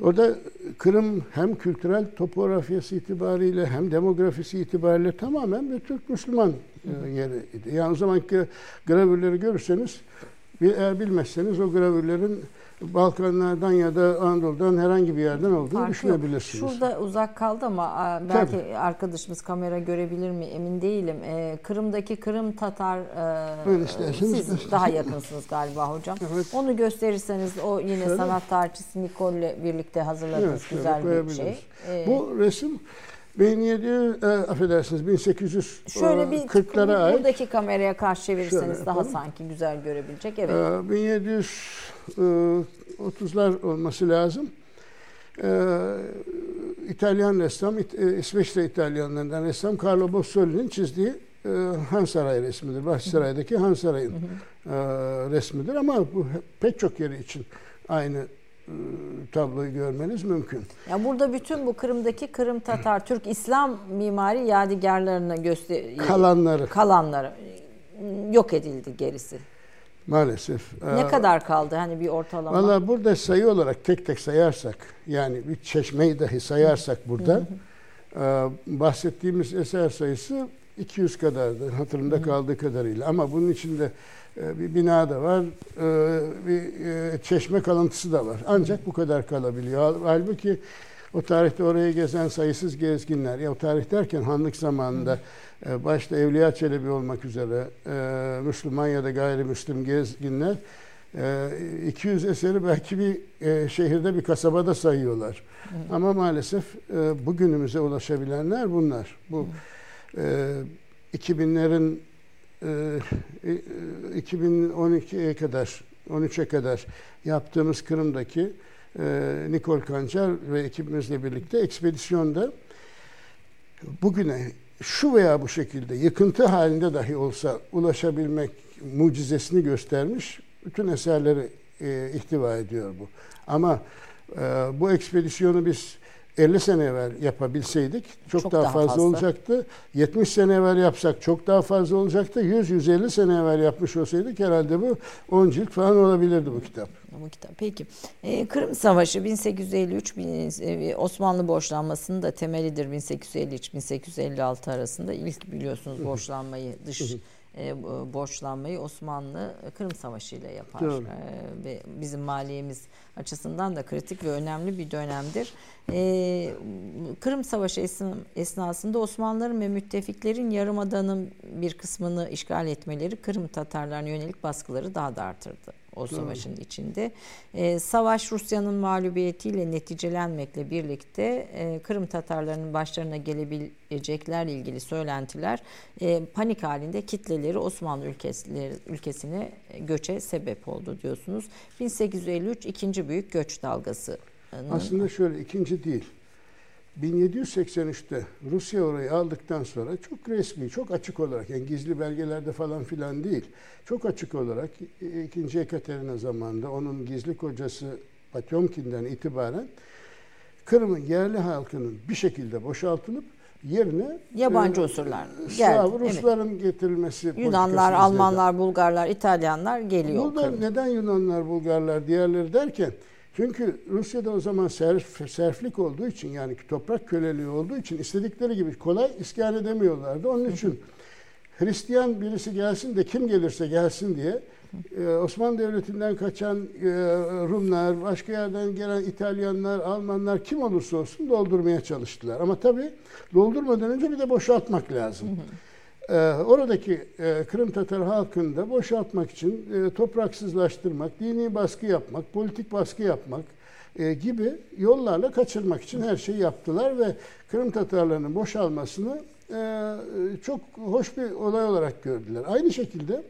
orada Kırım hem kültürel topografyası itibariyle hem demografisi itibariyle tamamen bir Türk Müslüman e, yeriydi. Yani o zamanki gravürleri görürseniz eğer bilmezseniz o gravürlerin Balkanlardan ya da Anadolu'dan herhangi bir yerden olduğunu Fark düşünebilirsiniz. Yok. Şurada uzak kaldı ama belki Tabii. arkadaşımız kamera görebilir mi emin değilim. Ee, Kırım'daki Kırım Tatar e, siz daha yakınsınız galiba hocam. Evet. Onu gösterirseniz o yine Şöyle. sanat tarihçisi Nikol'le birlikte hazırladığınız evet, güzel bir şey. Ee, Bu resim 1700 e, affedersiniz 1800 Şöyle e, bir 40'lara ait. Kameraya karşı çevirirseniz daha sanki güzel görebilecek. Evet. E, 1700 ee, 30'lar olması lazım. Ee, İtalyan ressam, e, İsveç'te İtalyanlardan ressam Carlo Bozzoli'nin çizdiği e, Han Sarayı resmidir. Bahçesaray'daki Han Sarayı'nın e, resmidir ama bu pek çok yeri için aynı tabloyu görmeniz mümkün. Ya burada bütün bu Kırım'daki Kırım Tatar Türk İslam mimari yadigarlarını göster kalanları kalanları yok edildi gerisi maalesef. Ne Ee, kadar kaldı hani bir ortalama? Valla burada sayı olarak tek tek sayarsak yani bir çeşmeyi dahi sayarsak burada e, bahsettiğimiz eser sayısı 200 kadardı hatırımda kaldığı kadarıyla ama bunun içinde e, bir bina da var e, bir çeşme kalıntısı da var ancak bu kadar kalabiliyor. Hal- Halbuki o tarihte orayı gezen sayısız gezginler ya o tarih derken hanlık zamanında e, başta Evliya Çelebi olmak üzere e, Müslüman ya da gayrimüslim gezginler e, 200 eseri belki bir e, şehirde bir kasabada sayıyorlar. Ama maalesef e, bugünümüze ulaşabilenler bunlar. Bu e, 2000'lerin e, e, 2012'ye kadar 13'e kadar yaptığımız Kırım'daki e, Nikol Kancar ve ekibimizle birlikte ekspedisyonda bugüne şu veya bu şekilde yıkıntı halinde dahi olsa ulaşabilmek mucizesini göstermiş bütün eserleri e, ihtiva ediyor bu. Ama e, bu ekspedisyonu biz 50 sene evvel yapabilseydik çok, Çok daha, daha fazla, fazla. olacaktı. 70 sene evvel yapsak çok daha fazla olacaktı. 100-150 sene evvel yapmış olsaydık herhalde bu 10 cilt falan olabilirdi bu kitap. Bu kitap. Peki. Ee, Kırım Savaşı 1853 bin- e, Osmanlı borçlanmasının da temelidir 1853-1856 arasında. ilk biliyorsunuz borçlanmayı dış e, borçlanmayı Osmanlı Kırım Savaşı ile yapar. Doğru. E, ve bizim maliyemiz açısından da kritik ve önemli bir dönemdir. E, Kırım Savaşı esn- esnasında Osmanlıların ve müttefiklerin Yarımada'nın bir kısmını işgal etmeleri Kırım Tatarlarına yönelik baskıları daha da artırdı o savaşın içinde. E, savaş Rusya'nın mağlubiyetiyle neticelenmekle birlikte e, Kırım Tatarlarının başlarına gelebileceklerle ilgili söylentiler e, panik halinde kitleleri Osmanlı ülkesi, ülkesine göçe sebep oldu diyorsunuz. 1853 ikinci büyük göç dalgası. Aslında şöyle ikinci değil. 1783'te Rusya orayı aldıktan sonra çok resmi, çok açık olarak yani gizli belgelerde falan filan değil. Çok açık olarak 2. Ekaterina zamanında onun gizli kocası Potemkin'den itibaren Kırım'ın yerli halkının bir şekilde boşaltılıp yerine Yabancı e, unsurlar geldi, evet. Rusların getirilmesi Yunanlar. Almanlar, Bulgarlar, İtalyanlar geliyor. Burada neden Yunanlar, Bulgarlar, diğerleri derken çünkü Rusya'da o zaman serf, serflik olduğu için yani toprak köleliği olduğu için istedikleri gibi kolay iskan edemiyorlardı. Onun için Hristiyan birisi gelsin de kim gelirse gelsin diye e, Osmanlı Devleti'nden kaçan e, Rumlar, başka yerden gelen İtalyanlar, Almanlar kim olursa olsun doldurmaya çalıştılar. Ama tabii doldurmadan önce bir de boşaltmak lazım. Ee, oradaki e, Kırım Tatar halkını da boşaltmak için e, topraksızlaştırmak, dini baskı yapmak, politik baskı yapmak e, gibi yollarla kaçırmak için her şeyi yaptılar ve Kırım Tatarlarının boşalmasını e, çok hoş bir olay olarak gördüler. Aynı şekilde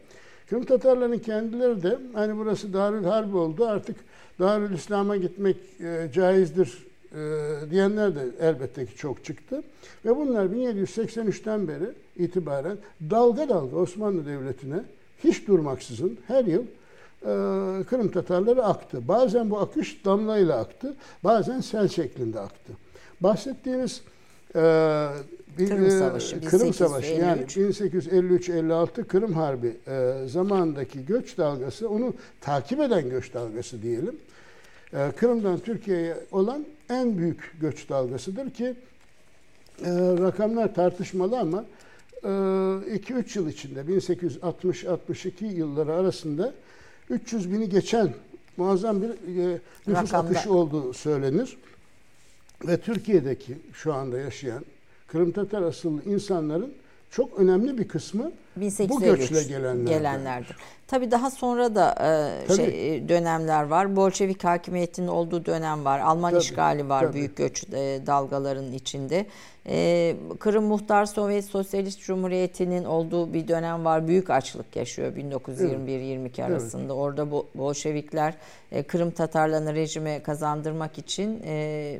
Kırım Tatarların kendileri de hani burası Darül Harp oldu artık Darül İslam'a gitmek e, caizdir e, diyenler de elbette ki çok çıktı. Ve bunlar 1783'ten beri itibaren dalga dalga Osmanlı Devleti'ne hiç durmaksızın her yıl e, Kırım Tatarları aktı. Bazen bu akış damlayla aktı, bazen sel şeklinde aktı. Bahsettiğimiz e, bir, Kırım e, Savaşı, Kırım Savaşı yani 1853. 1853-56 Kırım Harbi e, zamanındaki göç dalgası, onu takip eden göç dalgası diyelim. E, Kırım'dan Türkiye'ye olan en büyük göç dalgasıdır ki e, rakamlar tartışmalı ama 2-3 yıl içinde 1860-62 yılları arasında 300 bini geçen muazzam bir e, nüfus Rakamda. akışı olduğu söylenir. Ve Türkiye'deki şu anda yaşayan Kırım Tatar asıllı insanların çok önemli bir kısmı 1853 bu göçle gelenlerden. gelenlerdir. Tabii daha sonra da e, Tabii. şey e, dönemler var. Bolşevik hakimiyetinin olduğu dönem var. Alman Tabii, işgali var tabii. büyük göç e, dalgalarının içinde. E, Kırım Muhtar Sovyet Sosyalist Cumhuriyeti'nin olduğu bir dönem var. Büyük açlık yaşıyor 1921-22 arasında. Orada Bo- Bolşevikler e, Kırım Tatarlarını rejime kazandırmak için e,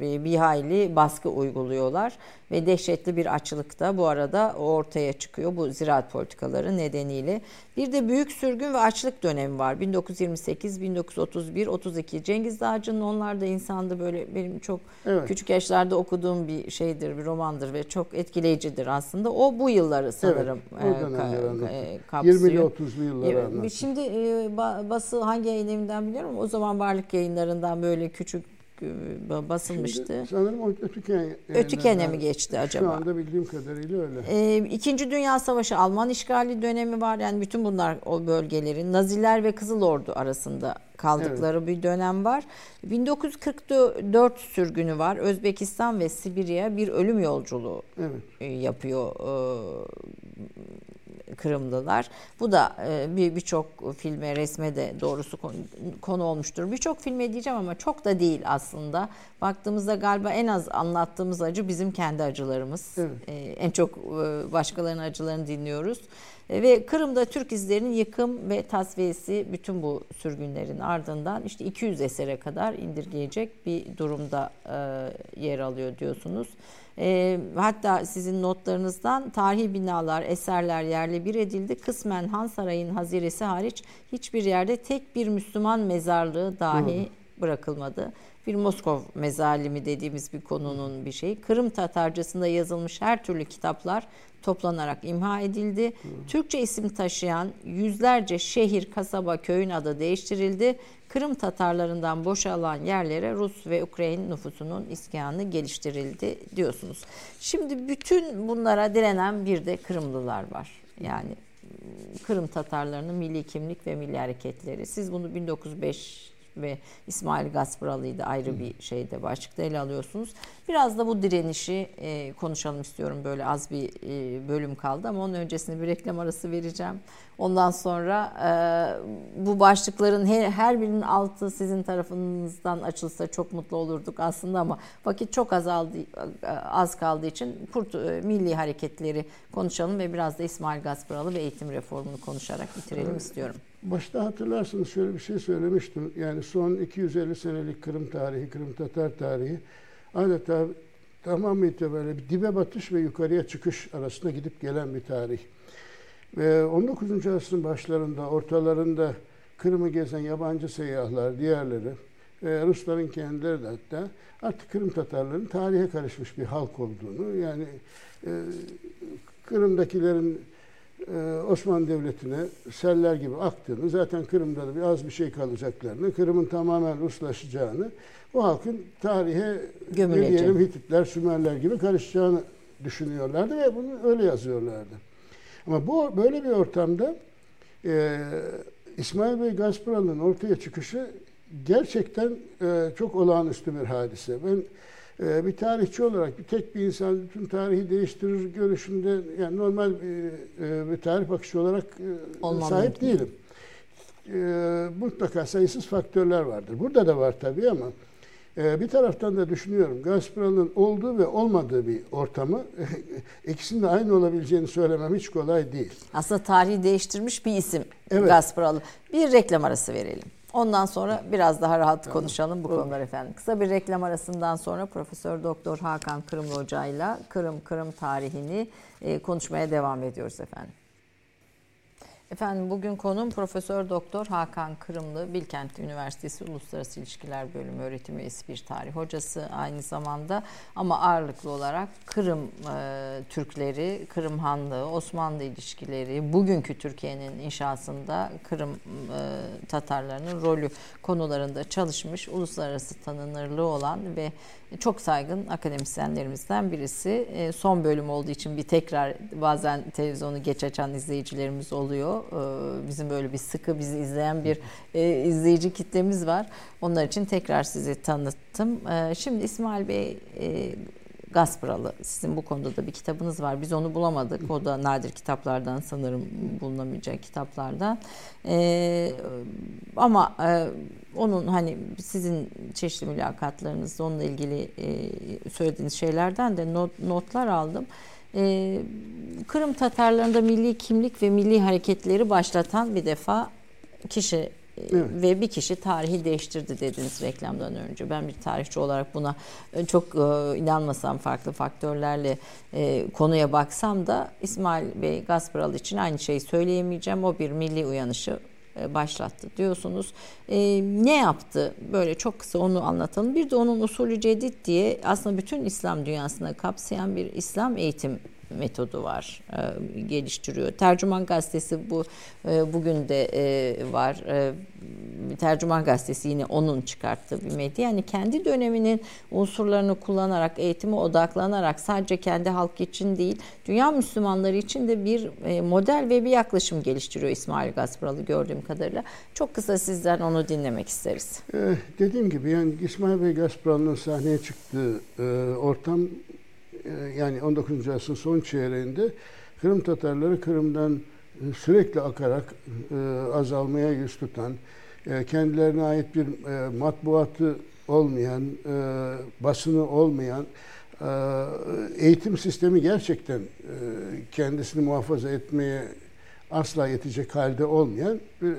bir hayli baskı uyguluyorlar ve dehşetli bir açlık da bu arada ortaya çıkıyor bu ziraat politikaları nedeniyle. Bir de büyük sürgün ve açlık dönemi var. 1928, 1931, 32. Cengiz Dağcı'nın onlar da insandı böyle benim çok Evet. küçük yaşlarda okuduğum bir şeydir, bir romandır ve çok etkileyicidir aslında. O bu yılları sanırım o e, ka- e, kapsıyor. 20'li 30'lu yılları Evet, anlatıyor. Şimdi e, ba- bası hangi yayın evinden biliyorum. O zaman varlık yayınlarından böyle küçük basılmıştı. Şimdi sanırım o Ötüken Ötüken'e mi geçti acaba? Şu anda bildiğim kadarıyla öyle. Ee, İkinci Dünya Savaşı Alman işgali dönemi var. Yani bütün bunlar o bölgelerin Naziler ve Kızıl Ordu arasında kaldıkları bir dönem var. 1944 sürgünü var. Özbekistan ve Sibirya bir ölüm yolculuğu Evet. e, yapıyor e, Kırımlılar. Bu da e, bir birçok filme, resme de doğrusu konu, konu olmuştur. Birçok filme diyeceğim ama çok da değil aslında. Baktığımızda galiba en az anlattığımız acı bizim kendi acılarımız. Evet. E, en çok e, başkalarının acılarını dinliyoruz. Ve Kırım'da Türk izlerinin yıkım ve tasfiyesi bütün bu sürgünlerin ardından işte 200 esere kadar indirgeyecek bir durumda yer alıyor diyorsunuz. E, hatta sizin notlarınızdan tarihi binalar, eserler yerle bir edildi. Kısmen Han Sarayı'nın haziresi hariç hiçbir yerde tek bir Müslüman mezarlığı dahi bırakılmadı. Bir Moskov mezalimi dediğimiz bir konunun bir şeyi. Kırım Tatarcasında yazılmış her türlü kitaplar toplanarak imha edildi. Türkçe isim taşıyan yüzlerce şehir, kasaba, köyün adı değiştirildi. Kırım Tatarlarından boşalan yerlere Rus ve Ukrayna nüfusunun iskanı geliştirildi diyorsunuz. Şimdi bütün bunlara direnen bir de Kırımlılar var. Yani Kırım Tatarlarının milli kimlik ve milli hareketleri. Siz bunu 1905 ve İsmail Gasparalı'yı da ayrı bir şeyde başlıkta ele alıyorsunuz. Biraz da bu direnişi e, konuşalım istiyorum. Böyle az bir e, bölüm kaldı ama onun öncesinde bir reklam arası vereceğim. Ondan sonra e, bu başlıkların her, her birinin altı sizin tarafınızdan açılsa çok mutlu olurduk aslında ama vakit çok azaldı az kaldığı için kurt e, milli hareketleri konuşalım ve biraz da İsmail Gasparalı ve eğitim reformunu konuşarak bitirelim istiyorum. Başta hatırlarsınız şöyle bir şey söylemiştim. Yani son 250 senelik Kırım tarihi, Kırım Tatar tarihi adeta tamam itibariyle bir dibe batış ve yukarıya çıkış arasında gidip gelen bir tarih. Ve 19. asrın başlarında, ortalarında Kırım'ı gezen yabancı seyyahlar, diğerleri, ve Rusların kendileri de hatta artık Kırım Tatarların tarihe karışmış bir halk olduğunu, yani e, Kırım'dakilerin e, Osmanlı Devleti'ne seller gibi aktığını, zaten Kırım'da da bir az bir şey kalacaklarını, Kırım'ın tamamen Ruslaşacağını, bu halkın tarihe ne diyelim Hititler, Sümerler gibi karışacağını düşünüyorlardı ve bunu öyle yazıyorlardı. Ama bu böyle bir ortamda e, İsmail Bey Gasparalı'nın ortaya çıkışı gerçekten e, çok olağanüstü bir hadise. Ben bir tarihçi olarak bir tek bir insan bütün tarihi değiştirir görüşünde yani normal bir, e, bir tarih bakışı olarak e, sahip değilim. E, mutlaka sayısız faktörler vardır. Burada da var tabii ama ee, bir taraftan da düşünüyorum Gazprom'un olduğu ve olmadığı bir ortamı ikisinin de aynı olabileceğini söylemem hiç kolay değil. Aslında tarihi değiştirmiş bir isim evet. Gazprom. Bir reklam arası verelim. Ondan sonra biraz daha rahat tamam. konuşalım bu konular efendim. Kısa bir reklam arasından sonra Profesör Doktor Hakan Kırımlı Hoca ile Kırım Kırım tarihini e, konuşmaya devam ediyoruz efendim. Efendim bugün konum Profesör Doktor Hakan Kırımlı, Bilkent Üniversitesi Uluslararası İlişkiler Bölümü öğretim üyesi bir tarih hocası aynı zamanda. Ama ağırlıklı olarak Kırım e, Türkleri, Kırım Hanlığı, Osmanlı ilişkileri, bugünkü Türkiye'nin inşasında Kırım e, Tatarlarının rolü konularında çalışmış, uluslararası tanınırlığı olan ve çok saygın akademisyenlerimizden birisi. E, son bölüm olduğu için bir tekrar bazen televizyonu geç açan izleyicilerimiz oluyor. E, bizim böyle bir sıkı bizi izleyen bir e, izleyici kitlemiz var. Onlar için tekrar sizi tanıttım. Şimdi İsmail Bey Gasparalı. Sizin bu konuda da bir kitabınız var. Biz onu bulamadık. O da nadir kitaplardan sanırım bulunamayacak kitaplardan. Ee, ama e, onun hani sizin çeşitli mülakatlarınızda onunla ilgili e, söylediğiniz şeylerden de not, notlar aldım. E, Kırım Tatarlarında milli kimlik ve milli hareketleri başlatan bir defa kişi Evet. ve bir kişi tarihi değiştirdi dediniz reklamdan önce. Ben bir tarihçi olarak buna e, çok e, inanmasam farklı faktörlerle e, konuya baksam da İsmail Bey Gasparal için aynı şeyi söyleyemeyeceğim. O bir milli uyanışı başlattı diyorsunuz. E, ne yaptı? Böyle çok kısa onu anlatalım. Bir de onun usulü cedid diye aslında bütün İslam dünyasını kapsayan bir İslam eğitim metodu var, e, geliştiriyor. Tercüman gazetesi bu e, bugün de e, var. Tercüman gazetesi yine onun çıkarttığı bir medya. Yani kendi döneminin unsurlarını kullanarak, eğitime odaklanarak sadece kendi halk için değil, dünya Müslümanları için de bir model ve bir yaklaşım geliştiriyor İsmail Gasparalı gördüğüm kadarıyla. Çok kısa sizden onu dinlemek isteriz. Ee, dediğim gibi yani İsmail Bey Gasparalı'nın sahneye çıktığı e, ortam yani 19. asrın son çeyreğinde Kırım Tatarları Kırım'dan e, sürekli akarak e, azalmaya yüz tutan, kendilerine ait bir matbuatı olmayan, basını olmayan, eğitim sistemi gerçekten kendisini muhafaza etmeye asla yetecek halde olmayan bir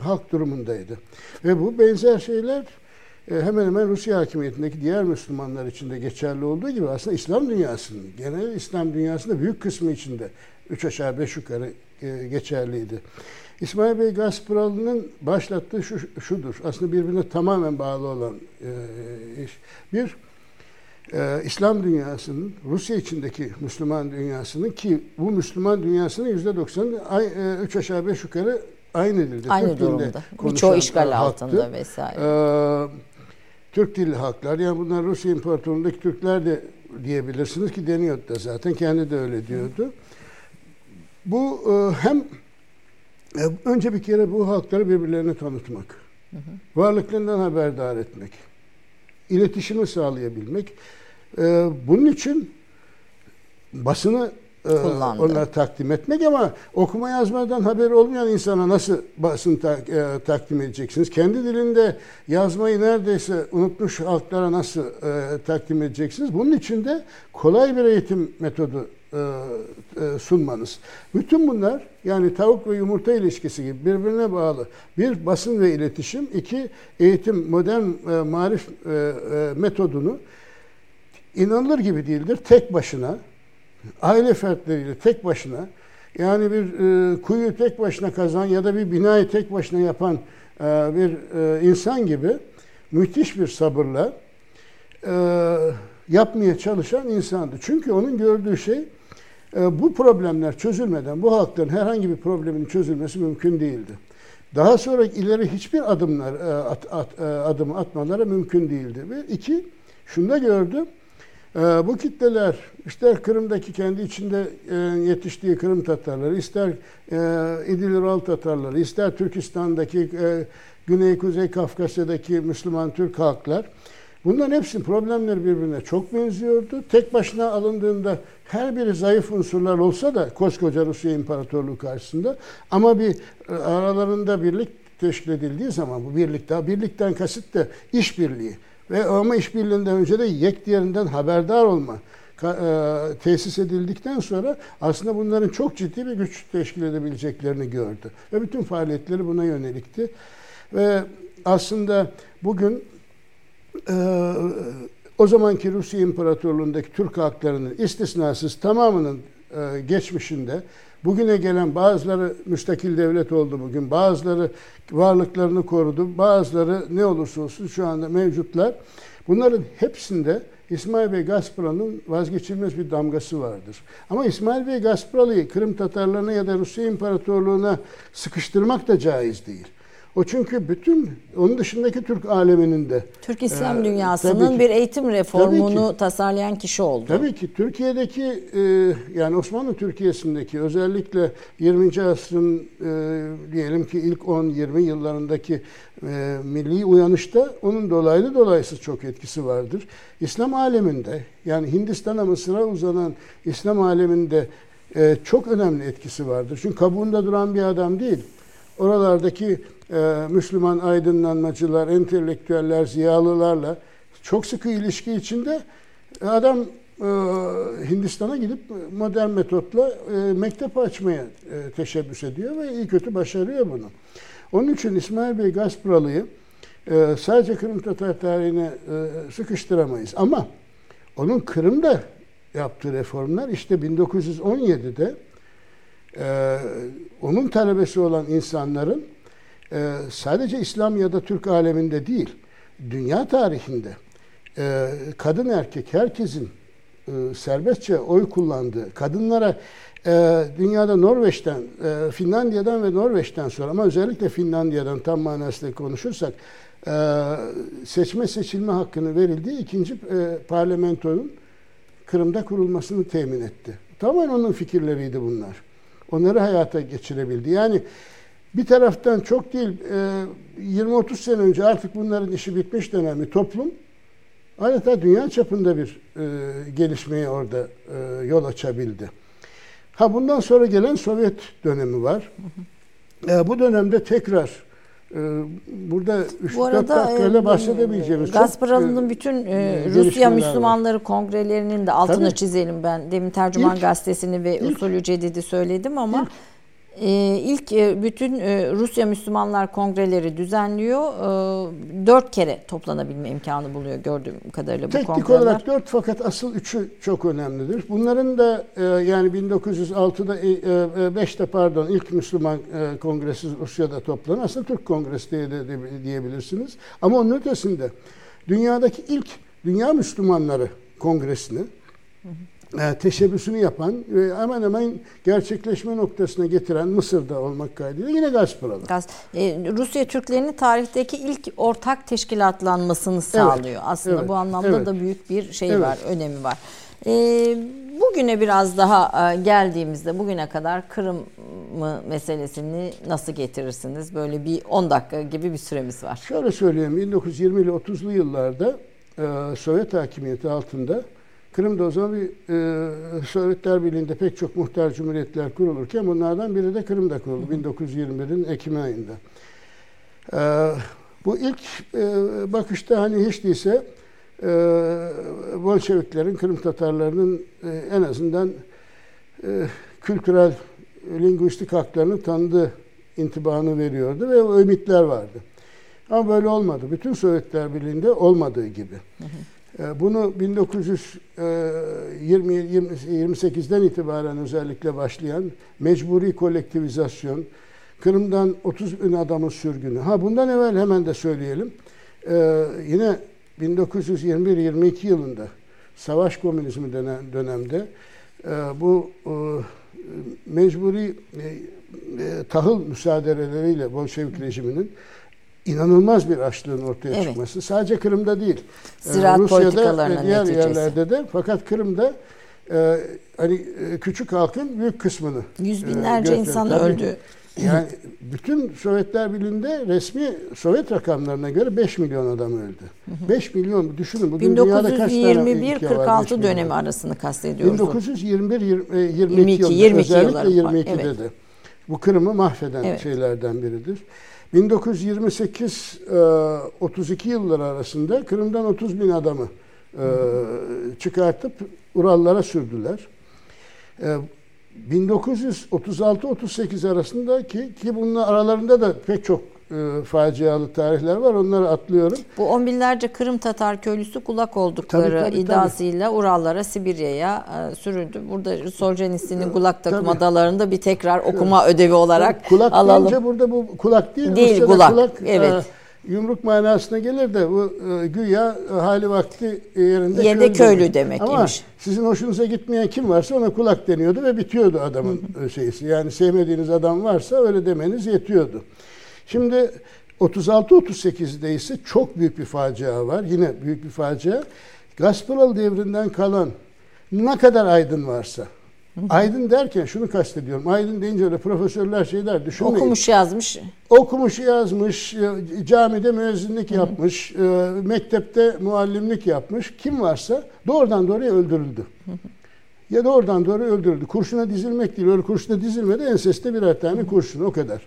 halk durumundaydı. Ve bu benzer şeyler e, hemen hemen Rusya hakimiyetindeki diğer Müslümanlar için de geçerli olduğu gibi aslında İslam dünyasının, genel İslam dünyasında büyük kısmı içinde üç aşağı beş yukarı e, geçerliydi. İsmail Bey Gasparalı'nın başlattığı şu, şudur. Aslında birbirine tamamen bağlı olan e, iş. Bir, e, İslam dünyasının, Rusya içindeki Müslüman dünyasının ki bu Müslüman dünyasının yüzde doksanı e, üç aşağı beş yukarı aynı dilde. Aynı Türk durumda. Birçoğu işgal altında vesaire. Ee, Türk dilli halklar. Yani bunlar Rusya İmparatorluğu'ndaki Türkler de diyebilirsiniz ki deniyordu da zaten. Kendi de öyle diyordu. Bu e, hem e, önce bir kere bu halkları birbirlerine tanıtmak, varlıklarından haberdar etmek, iletişimi sağlayabilmek. E, bunun için basını Kullandı. onlara takdim etmek ama okuma yazmadan haberi olmayan insana nasıl basın tak- e, takdim edeceksiniz? Kendi dilinde yazmayı neredeyse unutmuş halklara nasıl e, takdim edeceksiniz? Bunun için de kolay bir eğitim metodu e, e, sunmanız. Bütün bunlar yani tavuk ve yumurta ilişkisi gibi birbirine bağlı. Bir basın ve iletişim, iki eğitim modern e, marif e, e, metodunu inanılır gibi değildir. Tek başına aile fertleriyle tek başına yani bir e, kuyu tek başına kazan ya da bir binayı tek başına yapan e, bir e, insan gibi müthiş bir sabırla e, yapmaya çalışan insandı. Çünkü onun gördüğü şey e, bu problemler çözülmeden bu halkların herhangi bir problemin çözülmesi mümkün değildi. Daha sonra ileri hiçbir adımlar e, at, at, e, adım atmaları mümkün değildi. Ve iki, şunu da gördü. E, bu kitleler ister Kırım'daki kendi içinde e, yetiştiği Kırım Tatarları, ister e, İdil-Ural Tatarları, ister Türkistan'daki e, Güney Kuzey Kafkasya'daki Müslüman Türk halklar Bunların hepsinin problemleri birbirine çok benziyordu. Tek başına alındığında her biri zayıf unsurlar olsa da koskoca Rusya İmparatorluğu karşısında ama bir aralarında birlik teşkil edildiği zaman bu birlik daha birlikten kasıt da işbirliği ve ama işbirliğinden önce de yek diğerinden haberdar olma e, tesis edildikten sonra aslında bunların çok ciddi bir güç teşkil edebileceklerini gördü. Ve bütün faaliyetleri buna yönelikti. Ve aslında bugün ee, o zamanki Rusya İmparatorluğu'ndaki Türk halklarının istisnasız tamamının e, geçmişinde bugüne gelen bazıları müstakil devlet oldu bugün, bazıları varlıklarını korudu, bazıları ne olursa olsun şu anda mevcutlar. Bunların hepsinde İsmail Bey Gaspara'nın vazgeçilmez bir damgası vardır. Ama İsmail Bey Gasparalı'yı Kırım Tatarlarına ya da Rusya İmparatorluğu'na sıkıştırmak da caiz değil. O çünkü bütün onun dışındaki Türk aleminin de Türk İslam Ee, dünyasının ki. bir eğitim reformunu Tabii tasarlayan kişi oldu. Tabii ki Türkiye'deki e, yani Osmanlı Türkiye'sindeki özellikle 20. asrın e, diyelim ki ilk 10-20 yıllarındaki e, milli uyanışta onun dolaylı dolaysız çok etkisi vardır. İslam aleminde yani Hindistan'a Mısır'a uzanan İslam aleminde e, çok önemli etkisi vardır. Çünkü kabuğunda duran bir adam değil. Oralardaki e, Müslüman aydınlanmacılar, entelektüeller, ziyalılarla çok sıkı ilişki içinde adam e, Hindistan'a gidip modern metotla e, mektep açmaya e, teşebbüs ediyor ve iyi kötü başarıyor bunu. Onun için İsmail Bey Gasparalı'yı e, sadece Kırım Tatar tarihine e, sıkıştıramayız. Ama onun Kırım'da yaptığı reformlar işte 1917'de e, onun talebesi olan insanların e, sadece İslam ya da Türk aleminde değil, dünya tarihinde e, kadın erkek herkesin e, serbestçe oy kullandığı, kadınlara e, dünyada Norveç'ten, e, Finlandiya'dan ve Norveç'ten sonra ama özellikle Finlandiya'dan tam manasıyla konuşursak e, seçme seçilme hakkını verildiği ikinci e, parlamentonun Kırım'da kurulmasını temin etti. Tamamen onun fikirleriydi bunlar. Onları hayata geçirebildi. Yani bir taraftan çok değil, e, 20-30 sene önce artık bunların işi bitmiş denen bir toplum adeta dünya çapında bir e, gelişmeye orada e, yol açabildi. Ha bundan sonra gelen Sovyet dönemi var. E, bu dönemde tekrar e, burada 3-4 Bu arada dakikayla e, bahsedebileceğimiz çok, Gasparalı'nın e, bütün e, Rusya var. Müslümanları kongrelerinin de altını Tabii. çizelim ben. Demin Tercüman İlk- Gazetesi'ni ve ilk- Usulü Cedid'i söyledim ama e, ilk e, bütün e, Rusya Müslümanlar kongreleri düzenliyor. E, dört kere toplanabilme imkanı buluyor gördüğüm kadarıyla bu Teknik kongreler. olarak dört fakat asıl üçü çok önemlidir. Bunların da e, yani 1906'da e, e, 5'te pardon ilk Müslüman kongresi Rusya'da toplanan aslında Türk kongresi diye de, diyebilirsiniz. Ama onun ötesinde dünyadaki ilk Dünya Müslümanları kongresini e, teşebbüsünü yapan ve hemen hemen gerçekleşme noktasına getiren Mısır'da olmak kaydıyla yine Gasparalı. Gaz- e, Rusya Türklerinin tarihteki ilk ortak teşkilatlanmasını sağlıyor. Aslında evet, bu anlamda evet. da büyük bir şey Evet. var, önemi var. E, bu bugüne biraz daha e, geldiğimizde bugüne kadar Kırım meselesini nasıl getirirsiniz? Böyle bir 10 dakika gibi bir süremiz var. Şöyle söyleyeyim 1920 ile 30'lu yıllarda e, Sovyet hakimiyeti altında Kırım'da o zaman bir e, Sovyetler Birliği'nde pek çok muhtar cumhuriyetler kurulurken bunlardan biri de Kırım'da kuruldu 1921'in Ekim ayında. E, bu ilk e, bakışta hani hiç değilse e, Bolşeviklerin, Kırım Tatarlarının e, en azından e, kültürel, lingüistik haklarını tanıdığı intibahını veriyordu ve ümitler vardı. Ama böyle olmadı. Bütün Sovyetler Birliği'nde olmadığı gibi. Hı hı. E, bunu 1928'den e, itibaren özellikle başlayan mecburi kolektivizasyon, Kırım'dan 30 bin adamın sürgünü. Ha bundan evvel hemen de söyleyelim. Ee, yine 1921-22 yılında savaş komünizmi denen dönemde e, bu e, mecburi e, e, tahıl müsaadeleleriyle Bolşevik rejiminin inanılmaz bir açlığın ortaya evet. çıkması. Sadece Kırım'da değil. E, Ziraat Rusya'da ve diğer neticesi. yerlerde de fakat Kırım'da e, hani e, küçük halkın büyük kısmını yüz e, binlerce e, insan Tabii, öldü. Yani bütün Sovyetler Birliği'nde resmi Sovyet rakamlarına göre 5 milyon adam öldü. Hı hı. 5 milyon düşünün bugün dünyada kaç tane 1921-46 dönemi arasını kastediyoruz. 1921 22, 22 22 özellikle 22'de evet. de. Bu Kırım'ı mahveden evet. şeylerden biridir. 1928 32 e, yılları arasında Kırım'dan 30 bin adamı e, çıkartıp Urallara sürdüler. E, 1936-38 arasındaki ki bunun aralarında da pek çok e, facialı tarihler var. Onları atlıyorum. Bu on binlerce Kırım Tatar köylüsü kulak oldukları tabii, tabii, iddiasıyla tabii. Urallara, Sibirya'ya e, sürüldü. Burada Soljenitsin'in kulak takım adalarında bir tekrar okuma evet. ödevi olarak kulak alalım. Kulak burada bu kulak değil. Değil kulak. kulak. Evet. E, yumruk manasına gelir de bu e, güya e, hali vakti yerinde Yerinde köylü, köylü demek Ama imiş. sizin hoşunuza gitmeyen kim varsa ona kulak deniyordu ve bitiyordu adamın şeysi. Yani sevmediğiniz adam varsa öyle demeniz yetiyordu. Şimdi 36-38'de ise çok büyük bir facia var. Yine büyük bir facia. Gaspıral devrinden kalan ne kadar aydın varsa Aydın derken şunu kastediyorum. Aydın deyince öyle profesörler şeyler düşünmeyin. Okumuş yazmış. Okumuş yazmış, e, camide müezzinlik yapmış, e, mektepte muallimlik yapmış. Kim varsa doğrudan doğruya öldürüldü. Ya doğrudan doğruya öldürüldü. Kurşuna dizilmek değil. Öyle kurşuna dizilmedi. Enseste birer tane kurşun o kadar.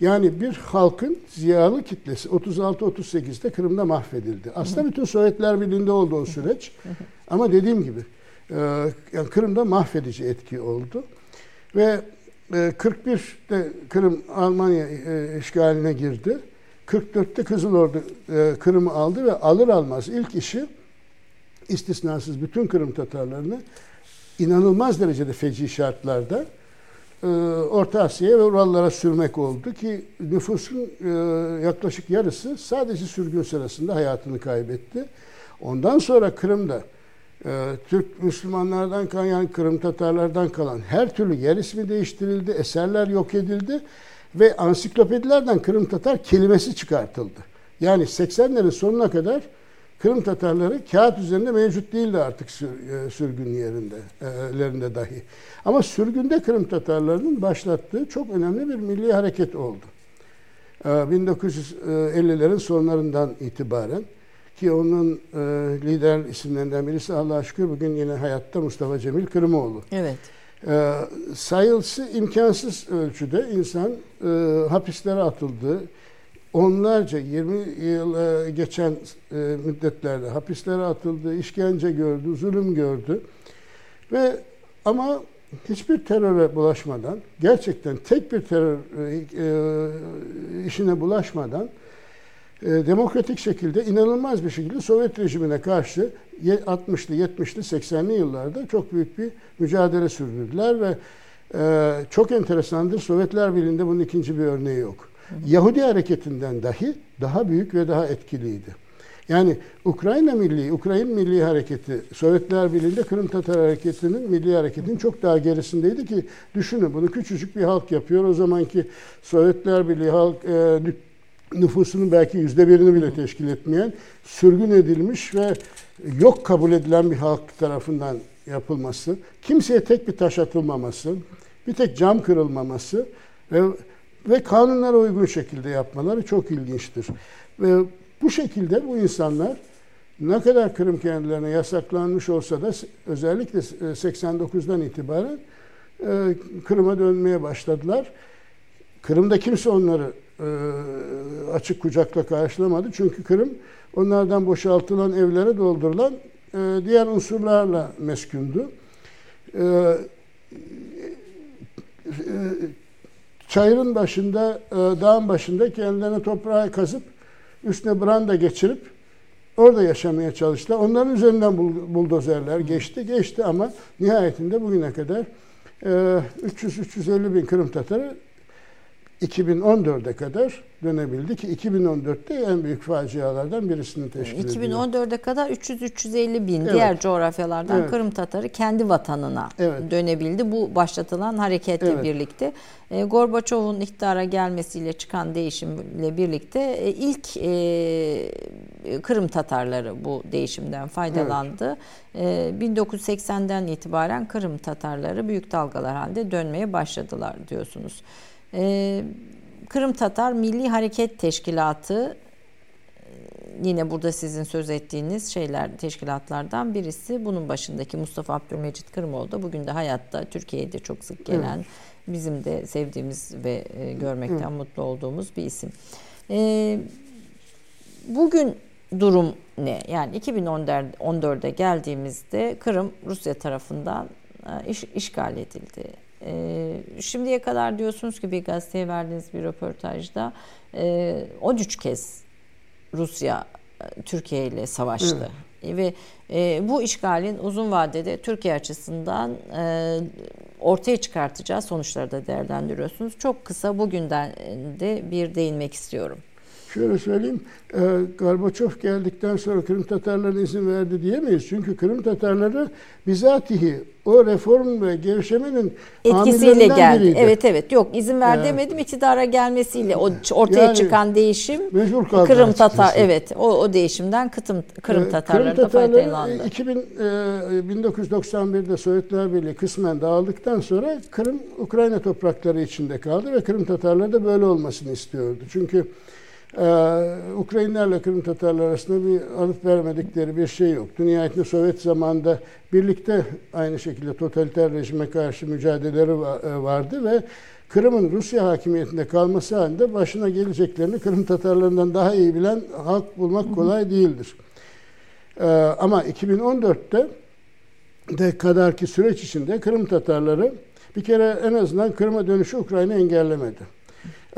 Yani bir halkın ziyalı kitlesi 36-38'de Kırım'da mahvedildi. Aslında bütün Sovyetler Birliği'nde oldu o süreç. Ama dediğim gibi ee, yani Kırım'da mahvedici etki oldu. Ve 41'de e, Kırım Almanya e, işgaline girdi. 44'te Kızılordu e, Kırım'ı aldı ve alır almaz ilk işi istisnasız bütün Kırım Tatarlarını inanılmaz derecede feci şartlarda Orta Asya'ya ve Urallara sürmek oldu ki nüfusun yaklaşık yarısı sadece sürgün sırasında hayatını kaybetti. Ondan sonra Kırım'da ee, Türk Müslümanlardan kalan yani Kırım Tatarlardan kalan her türlü yer ismi değiştirildi, eserler yok edildi ve ansiklopedilerden Kırım Tatar kelimesi çıkartıldı. Yani 80'lerin sonuna kadar Kırım Tatarları kağıt üzerinde mevcut değildi artık e, sürgün yerinde, e, lerinde dahi. Ama sürgünde Kırım Tatarlarının başlattığı çok önemli bir milli hareket oldu. 1950'lerin ee, sonlarından itibaren ki onun e, lider isimlerinden birisi Allah'a şükür bugün yine hayatta Mustafa Cemil Kırımoğlu. Evet. E, sayılsı imkansız ölçüde insan e, hapislere atıldı. Onlarca 20 yıl e, geçen e, müddetlerde hapislere atıldı, işkence gördü, zulüm gördü. Ve ama hiçbir teröre bulaşmadan, gerçekten tek bir terör e, işine bulaşmadan demokratik şekilde inanılmaz bir şekilde Sovyet rejimine karşı 60'lı, 70'li, 80'li yıllarda çok büyük bir mücadele sürdürdüler ve e, çok enteresandır Sovyetler Birliği'nde bunun ikinci bir örneği yok. Yahudi hareketinden dahi daha büyük ve daha etkiliydi. Yani Ukrayna Milli, Ukrayna Milli Hareketi, Sovyetler Birliği'nde Kırım Tatar Hareketi'nin milli hareketinin çok daha gerisindeydi ki düşünün bunu küçücük bir halk yapıyor. O zamanki Sovyetler Birliği halk e, nüfusunun belki yüzde birini bile teşkil etmeyen, sürgün edilmiş ve yok kabul edilen bir halk tarafından yapılması, kimseye tek bir taş atılmaması, bir tek cam kırılmaması ve ve kanunlara uygun şekilde yapmaları çok ilginçtir. Ve bu şekilde bu insanlar ne kadar Kırım kendilerine yasaklanmış olsa da özellikle 89'dan itibaren e, Kırım'a dönmeye başladılar. Kırım'da kimse onları e, açık kucakla karşılamadı. Çünkü Kırım onlardan boşaltılan evlere doldurulan e, diğer unsurlarla meskündü. Çayırın başında, dağın başında kendilerine toprağı kazıp üstüne branda geçirip orada yaşamaya çalıştılar. Onların üzerinden buldozerler geçti, geçti ama nihayetinde bugüne kadar 300-350 bin Kırım Tatarı 2014'e kadar dönebildi ki 2014'te en büyük facialardan birisini teşkil ediyor. 2014'e kadar 300-350 bin evet. diğer coğrafyalardan evet. Kırım Tatarı kendi vatanına evet. dönebildi. Bu başlatılan hareketle evet. birlikte. E, Gorbaçov'un iktidara gelmesiyle çıkan değişimle birlikte e, ilk e, Kırım Tatarları bu değişimden faydalandı. Evet. E, 1980'den itibaren Kırım Tatarları büyük dalgalar halinde dönmeye başladılar diyorsunuz. Ee, Kırım Tatar Milli Hareket Teşkilatı e, yine burada sizin söz ettiğiniz şeyler teşkilatlardan birisi. Bunun başındaki Mustafa Abdülmecit Kırımoğlu da bugün de hayatta Türkiye'de çok sık gelen evet. bizim de sevdiğimiz ve e, görmekten evet. mutlu olduğumuz bir isim. E, bugün durum ne? Yani 2014'e geldiğimizde Kırım Rusya tarafından iş, işgal edildi e, şimdiye kadar diyorsunuz ki bir gazeteye verdiğiniz bir röportajda e, 13 kez Rusya e, Türkiye ile savaştı. Evet. Ve e, bu işgalin uzun vadede Türkiye açısından e, ortaya çıkartacağı sonuçları da değerlendiriyorsunuz. Çok kısa bugünden de bir değinmek istiyorum. Şöyle söyleyeyim, e, Gorbaçov geldikten sonra Kırım Tatarlarına izin verdi diyemeyiz. Çünkü Kırım Tatarları bizatihi o reform ve gevşemenin etkisiyle geldi. Biriydi. Evet evet yok izin ver ee, demedim iktidara gelmesiyle o ortaya yani, çıkan değişim Kırım Tatar evet o, o değişimden Kıtım, Kırım Tatarları Kırım Tatarları da faydalandı. 2000, e, 1991'de Sovyetler Birliği kısmen dağıldıktan sonra Kırım Ukrayna toprakları içinde kaldı ve Kırım Tatarları da böyle olmasını istiyordu. Çünkü ee, Ukraynalarla Kırım Tatarlar arasında bir alıp vermedikleri bir şey yok. Nihayetinde Sovyet zamanında birlikte aynı şekilde totaliter rejime karşı mücadeleleri e, vardı ve Kırım'ın Rusya hakimiyetinde kalması halinde başına geleceklerini Kırım Tatarlarından daha iyi bilen halk bulmak kolay değildir. Ee, ama 2014'te de kadarki süreç içinde Kırım Tatarları bir kere en azından Kırım'a dönüşü Ukrayna engellemedi.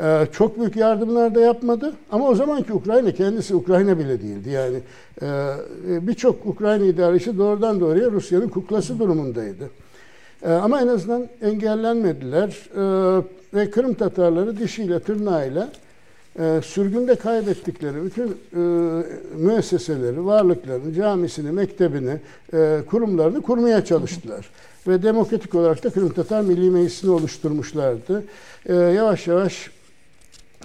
Ee, çok büyük yardımlar da yapmadı. Ama o zamanki Ukrayna kendisi Ukrayna bile değildi. Yani e, birçok Ukrayna idaresi doğrudan doğruya Rusya'nın kuklası durumundaydı. Ee, ama en azından engellenmediler. Ee, ve Kırım Tatarları dişiyle tırnağıyla e, sürgünde kaybettikleri bütün e, müesseseleri, varlıklarını, camisini, mektebini, kurumlarını kurmaya çalıştılar. Ve demokratik olarak da Kırım Tatar Milli Meclisi'ni oluşturmuşlardı. Yavaş yavaş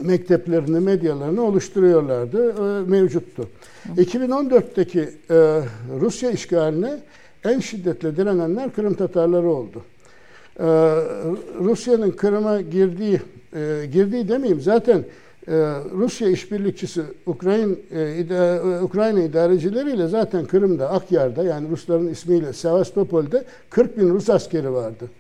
mekteplerini, medyalarını oluşturuyorlardı, e, mevcuttu. 2014'teki e, Rusya işgaline en şiddetle direnenler Kırım Tatarları oldu. E, Rusya'nın Kırım'a girdiği, girdiği demeyeyim zaten ee, Rusya işbirlikçisi Ukrayna, e, Ukrayna idarecileriyle zaten Kırım'da, Akyar'da yani Rusların ismiyle Sevastopol'de 40 bin Rus askeri vardı.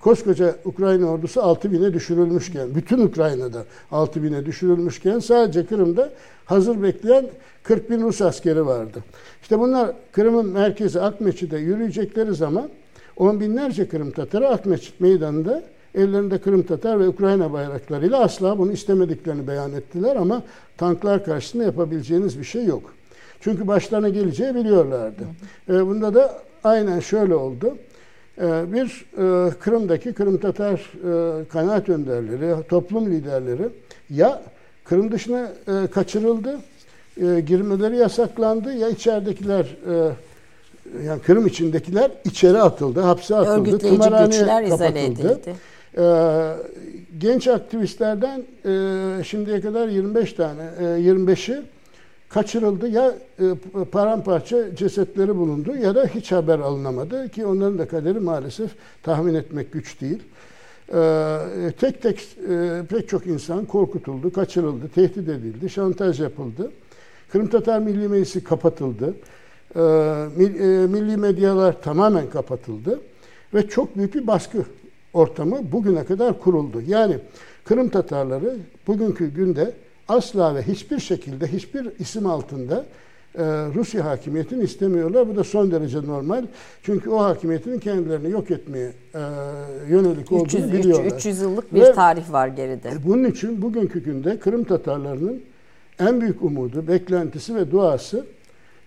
Koskoca Ukrayna ordusu 6 bine düşürülmüşken, bütün Ukrayna'da 6 bine düşürülmüşken sadece Kırım'da hazır bekleyen 40 bin Rus askeri vardı. İşte bunlar Kırım'ın merkezi Akmeçi'de yürüyecekleri zaman on binlerce Kırım Tatarı Akmeçit meydanında Ellerinde Kırım Tatar ve Ukrayna bayraklarıyla asla bunu istemediklerini beyan ettiler ama tanklar karşısında yapabileceğiniz bir şey yok. Çünkü başlarına geleceği biliyorlardı. E, bunda da aynen şöyle oldu. E, bir e, Kırım'daki Kırım Tatar e, kanaat önderleri, toplum liderleri ya Kırım dışına e, kaçırıldı, e, girmeleri yasaklandı ya içeridekiler e, yani Kırım içindekiler içeri atıldı, hapse atıldı, Örgütleyici güçler izale edildi. Ee, genç aktivistlerden e, şimdiye kadar 25 tane, e, 25'i kaçırıldı ya e, paramparça cesetleri bulundu ya da hiç haber alınamadı ki onların da kaderi maalesef tahmin etmek güç değil. Ee, tek tek e, pek çok insan korkutuldu, kaçırıldı, tehdit edildi, şantaj yapıldı. Kırım Tatar Milli Meclisi kapatıldı. Ee, e, milli medyalar tamamen kapatıldı ve çok büyük bir baskı ortamı bugüne kadar kuruldu. Yani Kırım Tatarları bugünkü günde asla ve hiçbir şekilde hiçbir isim altında e, Rusya hakimiyetini istemiyorlar. Bu da son derece normal. Çünkü o hakimiyetin kendilerini yok etmeye e, yönelik 300, olduğunu biliyorlar. 300 yıllık bir Ve, tarih var geride. E, bunun için bugünkü günde Kırım Tatarlarının en büyük umudu, beklentisi ve duası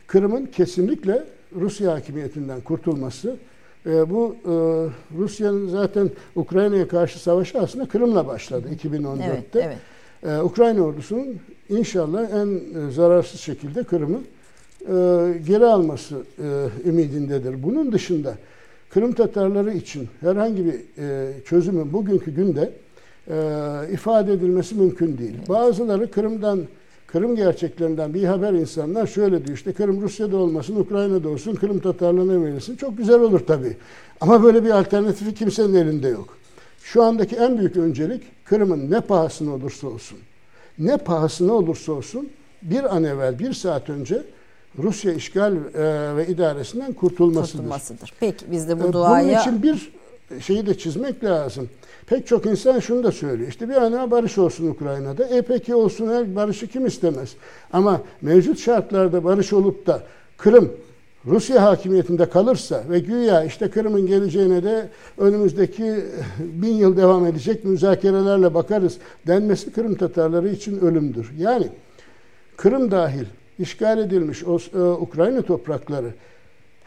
Kırım'ın kesinlikle Rusya hakimiyetinden kurtulması. E, bu e, Rusya'nın zaten Ukrayna'ya karşı savaşı aslında Kırım'la başladı 2014'te. Evet, evet. E, Ukrayna ordusunun inşallah en e, zararsız şekilde Kırım'ı e, geri alması e, ümidindedir. Bunun dışında Kırım Tatarları için herhangi bir e, çözümün bugünkü günde e, ifade edilmesi mümkün değil. Bazıları Kırım'dan Kırım gerçeklerinden bir haber insanlar şöyle diyor işte Kırım Rusya'da olmasın, Ukrayna'da olsun, Kırım Tatarlarına verilsin. Çok güzel olur tabii. Ama böyle bir alternatifi kimsenin elinde yok. Şu andaki en büyük öncelik Kırım'ın ne pahasına olursa olsun, ne pahasına olursa olsun bir an evvel, bir saat önce Rusya işgal e, ve idaresinden kurtulmasıdır. kurtulmasıdır. Peki biz de bu duaya... Bunun için bir şeyi de çizmek lazım. Pek çok insan şunu da söylüyor. İşte bir an barış olsun Ukrayna'da. E peki olsun her barışı kim istemez? Ama mevcut şartlarda barış olup da Kırım Rusya hakimiyetinde kalırsa ve güya işte Kırım'ın geleceğine de önümüzdeki bin yıl devam edecek müzakerelerle bakarız denmesi Kırım Tatarları için ölümdür. Yani Kırım dahil işgal edilmiş e, Ukrayna toprakları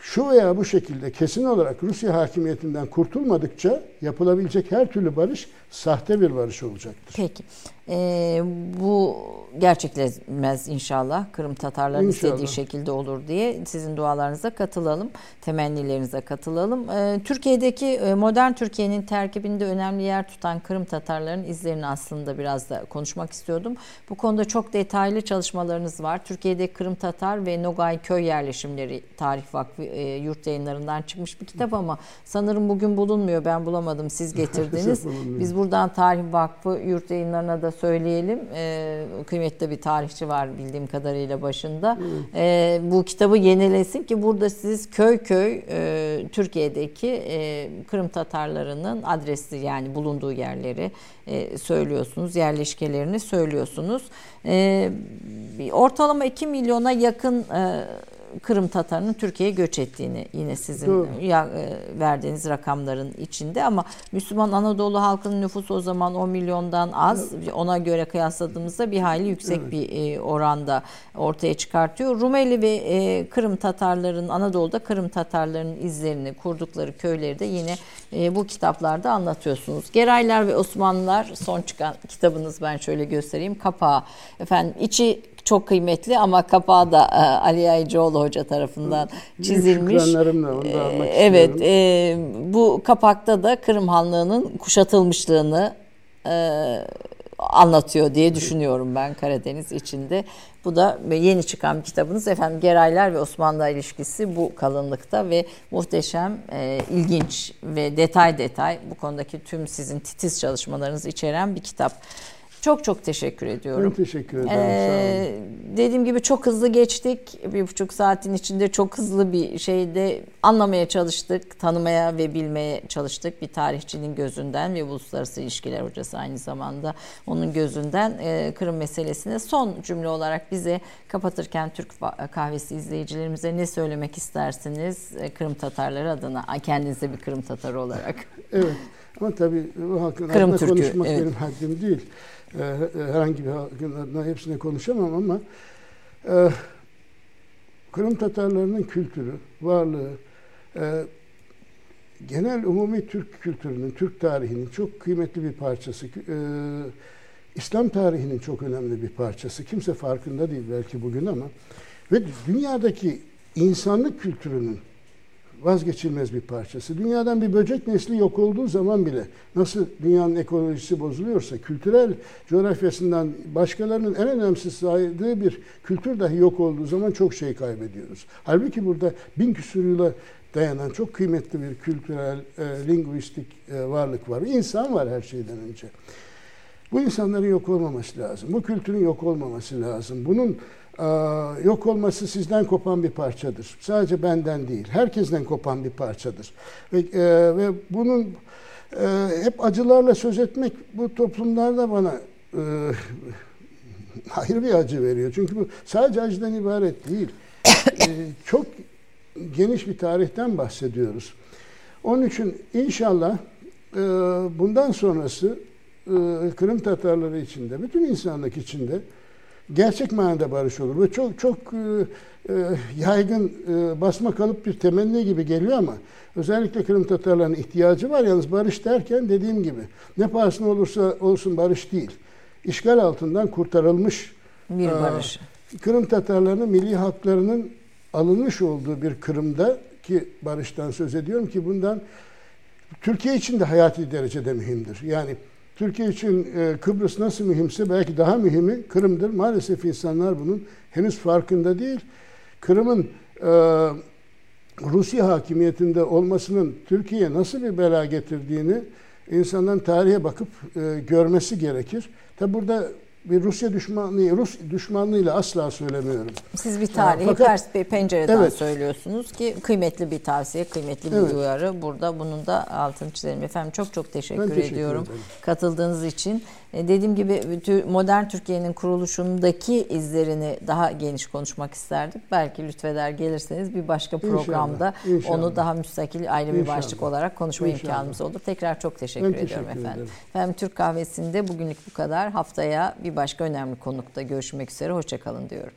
şu veya bu şekilde kesin olarak Rusya hakimiyetinden kurtulmadıkça yapılabilecek her türlü barış sahte bir barış olacaktır. Peki. Ee, bu gerçekleşmez inşallah. Kırım Tatarların inşallah. istediği şekilde olur diye sizin dualarınıza katılalım. Temennilerinize katılalım. Ee, Türkiye'deki e, modern Türkiye'nin terkibinde önemli yer tutan Kırım Tatarların izlerini aslında biraz da konuşmak istiyordum. Bu konuda çok detaylı çalışmalarınız var. Türkiye'de Kırım Tatar ve Nogay köy yerleşimleri Tarih Vakfı e, yurt yayınlarından çıkmış bir kitap ama sanırım bugün bulunmuyor. Ben bulamadım. Siz getirdiniz. Biz buradan Tarih Vakfı yurt yayınlarına da söyleyelim. E, kıymetli bir tarihçi var bildiğim kadarıyla başında. E, bu kitabı yenilesin ki burada siz köy köy e, Türkiye'deki e, Kırım Tatarlarının adresi yani bulunduğu yerleri e, söylüyorsunuz. Yerleşkelerini söylüyorsunuz. E, ortalama 2 milyona yakın e, Kırım Tatarının Türkiye'ye göç ettiğini yine sizin ya, e, verdiğiniz rakamların içinde ama Müslüman Anadolu halkının nüfusu o zaman 10 milyondan az evet. ona göre kıyasladığımızda bir hayli yüksek evet. bir e, oranda ortaya çıkartıyor. Rumeli ve e, Kırım Tatarların Anadolu'da Kırım Tatarlarının izlerini kurdukları köyleri de yine bu kitaplarda anlatıyorsunuz. Geraylar ve Osmanlılar son çıkan kitabınız ben şöyle göstereyim. Kapağı efendim içi çok kıymetli ama kapağı da e, Ali Yaycıoğlu Hoca tarafından çizilmiş. Şükranlarımla onu da almak e, Evet, e, bu kapakta da Kırım Hanlığı'nın kuşatılmışlığını e, anlatıyor diye düşünüyorum ben Karadeniz içinde. Bu da yeni çıkan kitabınız efendim Geraylar ve Osmanlı ilişkisi bu kalınlıkta ve muhteşem, e, ilginç ve detay detay bu konudaki tüm sizin titiz çalışmalarınızı içeren bir kitap. Çok çok teşekkür ediyorum. Ben teşekkür ederim. Ee, dediğim gibi çok hızlı geçtik. Bir buçuk saatin içinde çok hızlı bir şeyde anlamaya çalıştık, tanımaya ve bilmeye çalıştık. Bir tarihçinin gözünden ve uluslararası ilişkiler hocası aynı zamanda onun gözünden e, Kırım meselesine son cümle olarak bize kapatırken Türk kahvesi izleyicilerimize ne söylemek istersiniz e, Kırım Tatarları adına? Kendinize bir Kırım Tatarı olarak. evet. Ama tabii bu halkın Kırım adına konuşmak evet. benim haddim değil. Ee, herhangi bir halkın hepsine konuşamam ama e, Kırım Tatarlarının kültürü, varlığı, e, genel umumi Türk kültürünün, Türk tarihinin çok kıymetli bir parçası. E, İslam tarihinin çok önemli bir parçası. Kimse farkında değil belki bugün ama ve dünyadaki insanlık kültürünün vazgeçilmez bir parçası. Dünyadan bir böcek nesli yok olduğu zaman bile nasıl dünyanın ekolojisi bozuluyorsa kültürel coğrafyasından başkalarının en önemsiz saydığı bir kültür dahi yok olduğu zaman çok şey kaybediyoruz. Halbuki burada bin küsur yıla dayanan çok kıymetli bir kültürel, e, linguistik e, varlık var. İnsan var her şeyden önce. Bu insanların yok olmaması lazım. Bu kültürün yok olmaması lazım. Bunun yok olması sizden kopan bir parçadır. Sadece benden değil, herkesten kopan bir parçadır. Ve, e, ve bunun e, hep acılarla söz etmek bu toplumlarda bana e, ayrı bir acı veriyor. Çünkü bu sadece acıdan ibaret değil. E, çok geniş bir tarihten bahsediyoruz. Onun için inşallah bundan sonrası e, Kırım Tatarları içinde, bütün insanlık içinde gerçek manada barış olur. Ve çok çok e, e, yaygın e, basma kalıp bir temenni gibi geliyor ama özellikle Kırım Tatarlarının ihtiyacı var. Yalnız barış derken dediğim gibi ne pahasına olursa olsun barış değil. İşgal altından kurtarılmış Bir e, barış. Kırım Tatarlarının milli haklarının alınmış olduğu bir Kırım'da ki barıştan söz ediyorum ki bundan Türkiye için de hayati derecede mühimdir. Yani Türkiye için e, Kıbrıs nasıl mühimse belki daha mühimi Kırım'dır. Maalesef insanlar bunun henüz farkında değil. Kırım'ın e, Rusya hakimiyetinde olmasının Türkiye'ye nasıl bir bela getirdiğini insanların tarihe bakıp e, görmesi gerekir. Tabi burada bir Rusya düşmanlığı, Rus düşmanlığıyla asla söylemiyorum. Siz bir tarihi fakat- ters bir pencereden Evet. söylüyorsunuz ki kıymetli bir tavsiye, kıymetli bir Evet. uyarı. Burada bunun da altını çizelim. Efendim çok çok teşekkür, Ben teşekkür ediyorum ederim. katıldığınız için. E, dediğim gibi modern Türkiye'nin kuruluşundaki izlerini daha geniş konuşmak isterdik. Belki lütfeder gelirseniz bir başka İnşallah, programda inşallah. onu daha müstakil ayrı bir İnşallah. başlık olarak konuşma İnşallah. imkanımız olur. Tekrar çok teşekkür Ben ediyorum teşekkür efendim. ederim. Efendim Türk Kahvesi'nde bugünlük bu kadar. Haftaya bir başka önemli konukta görüşmek üzere. Hoşçakalın diyorum.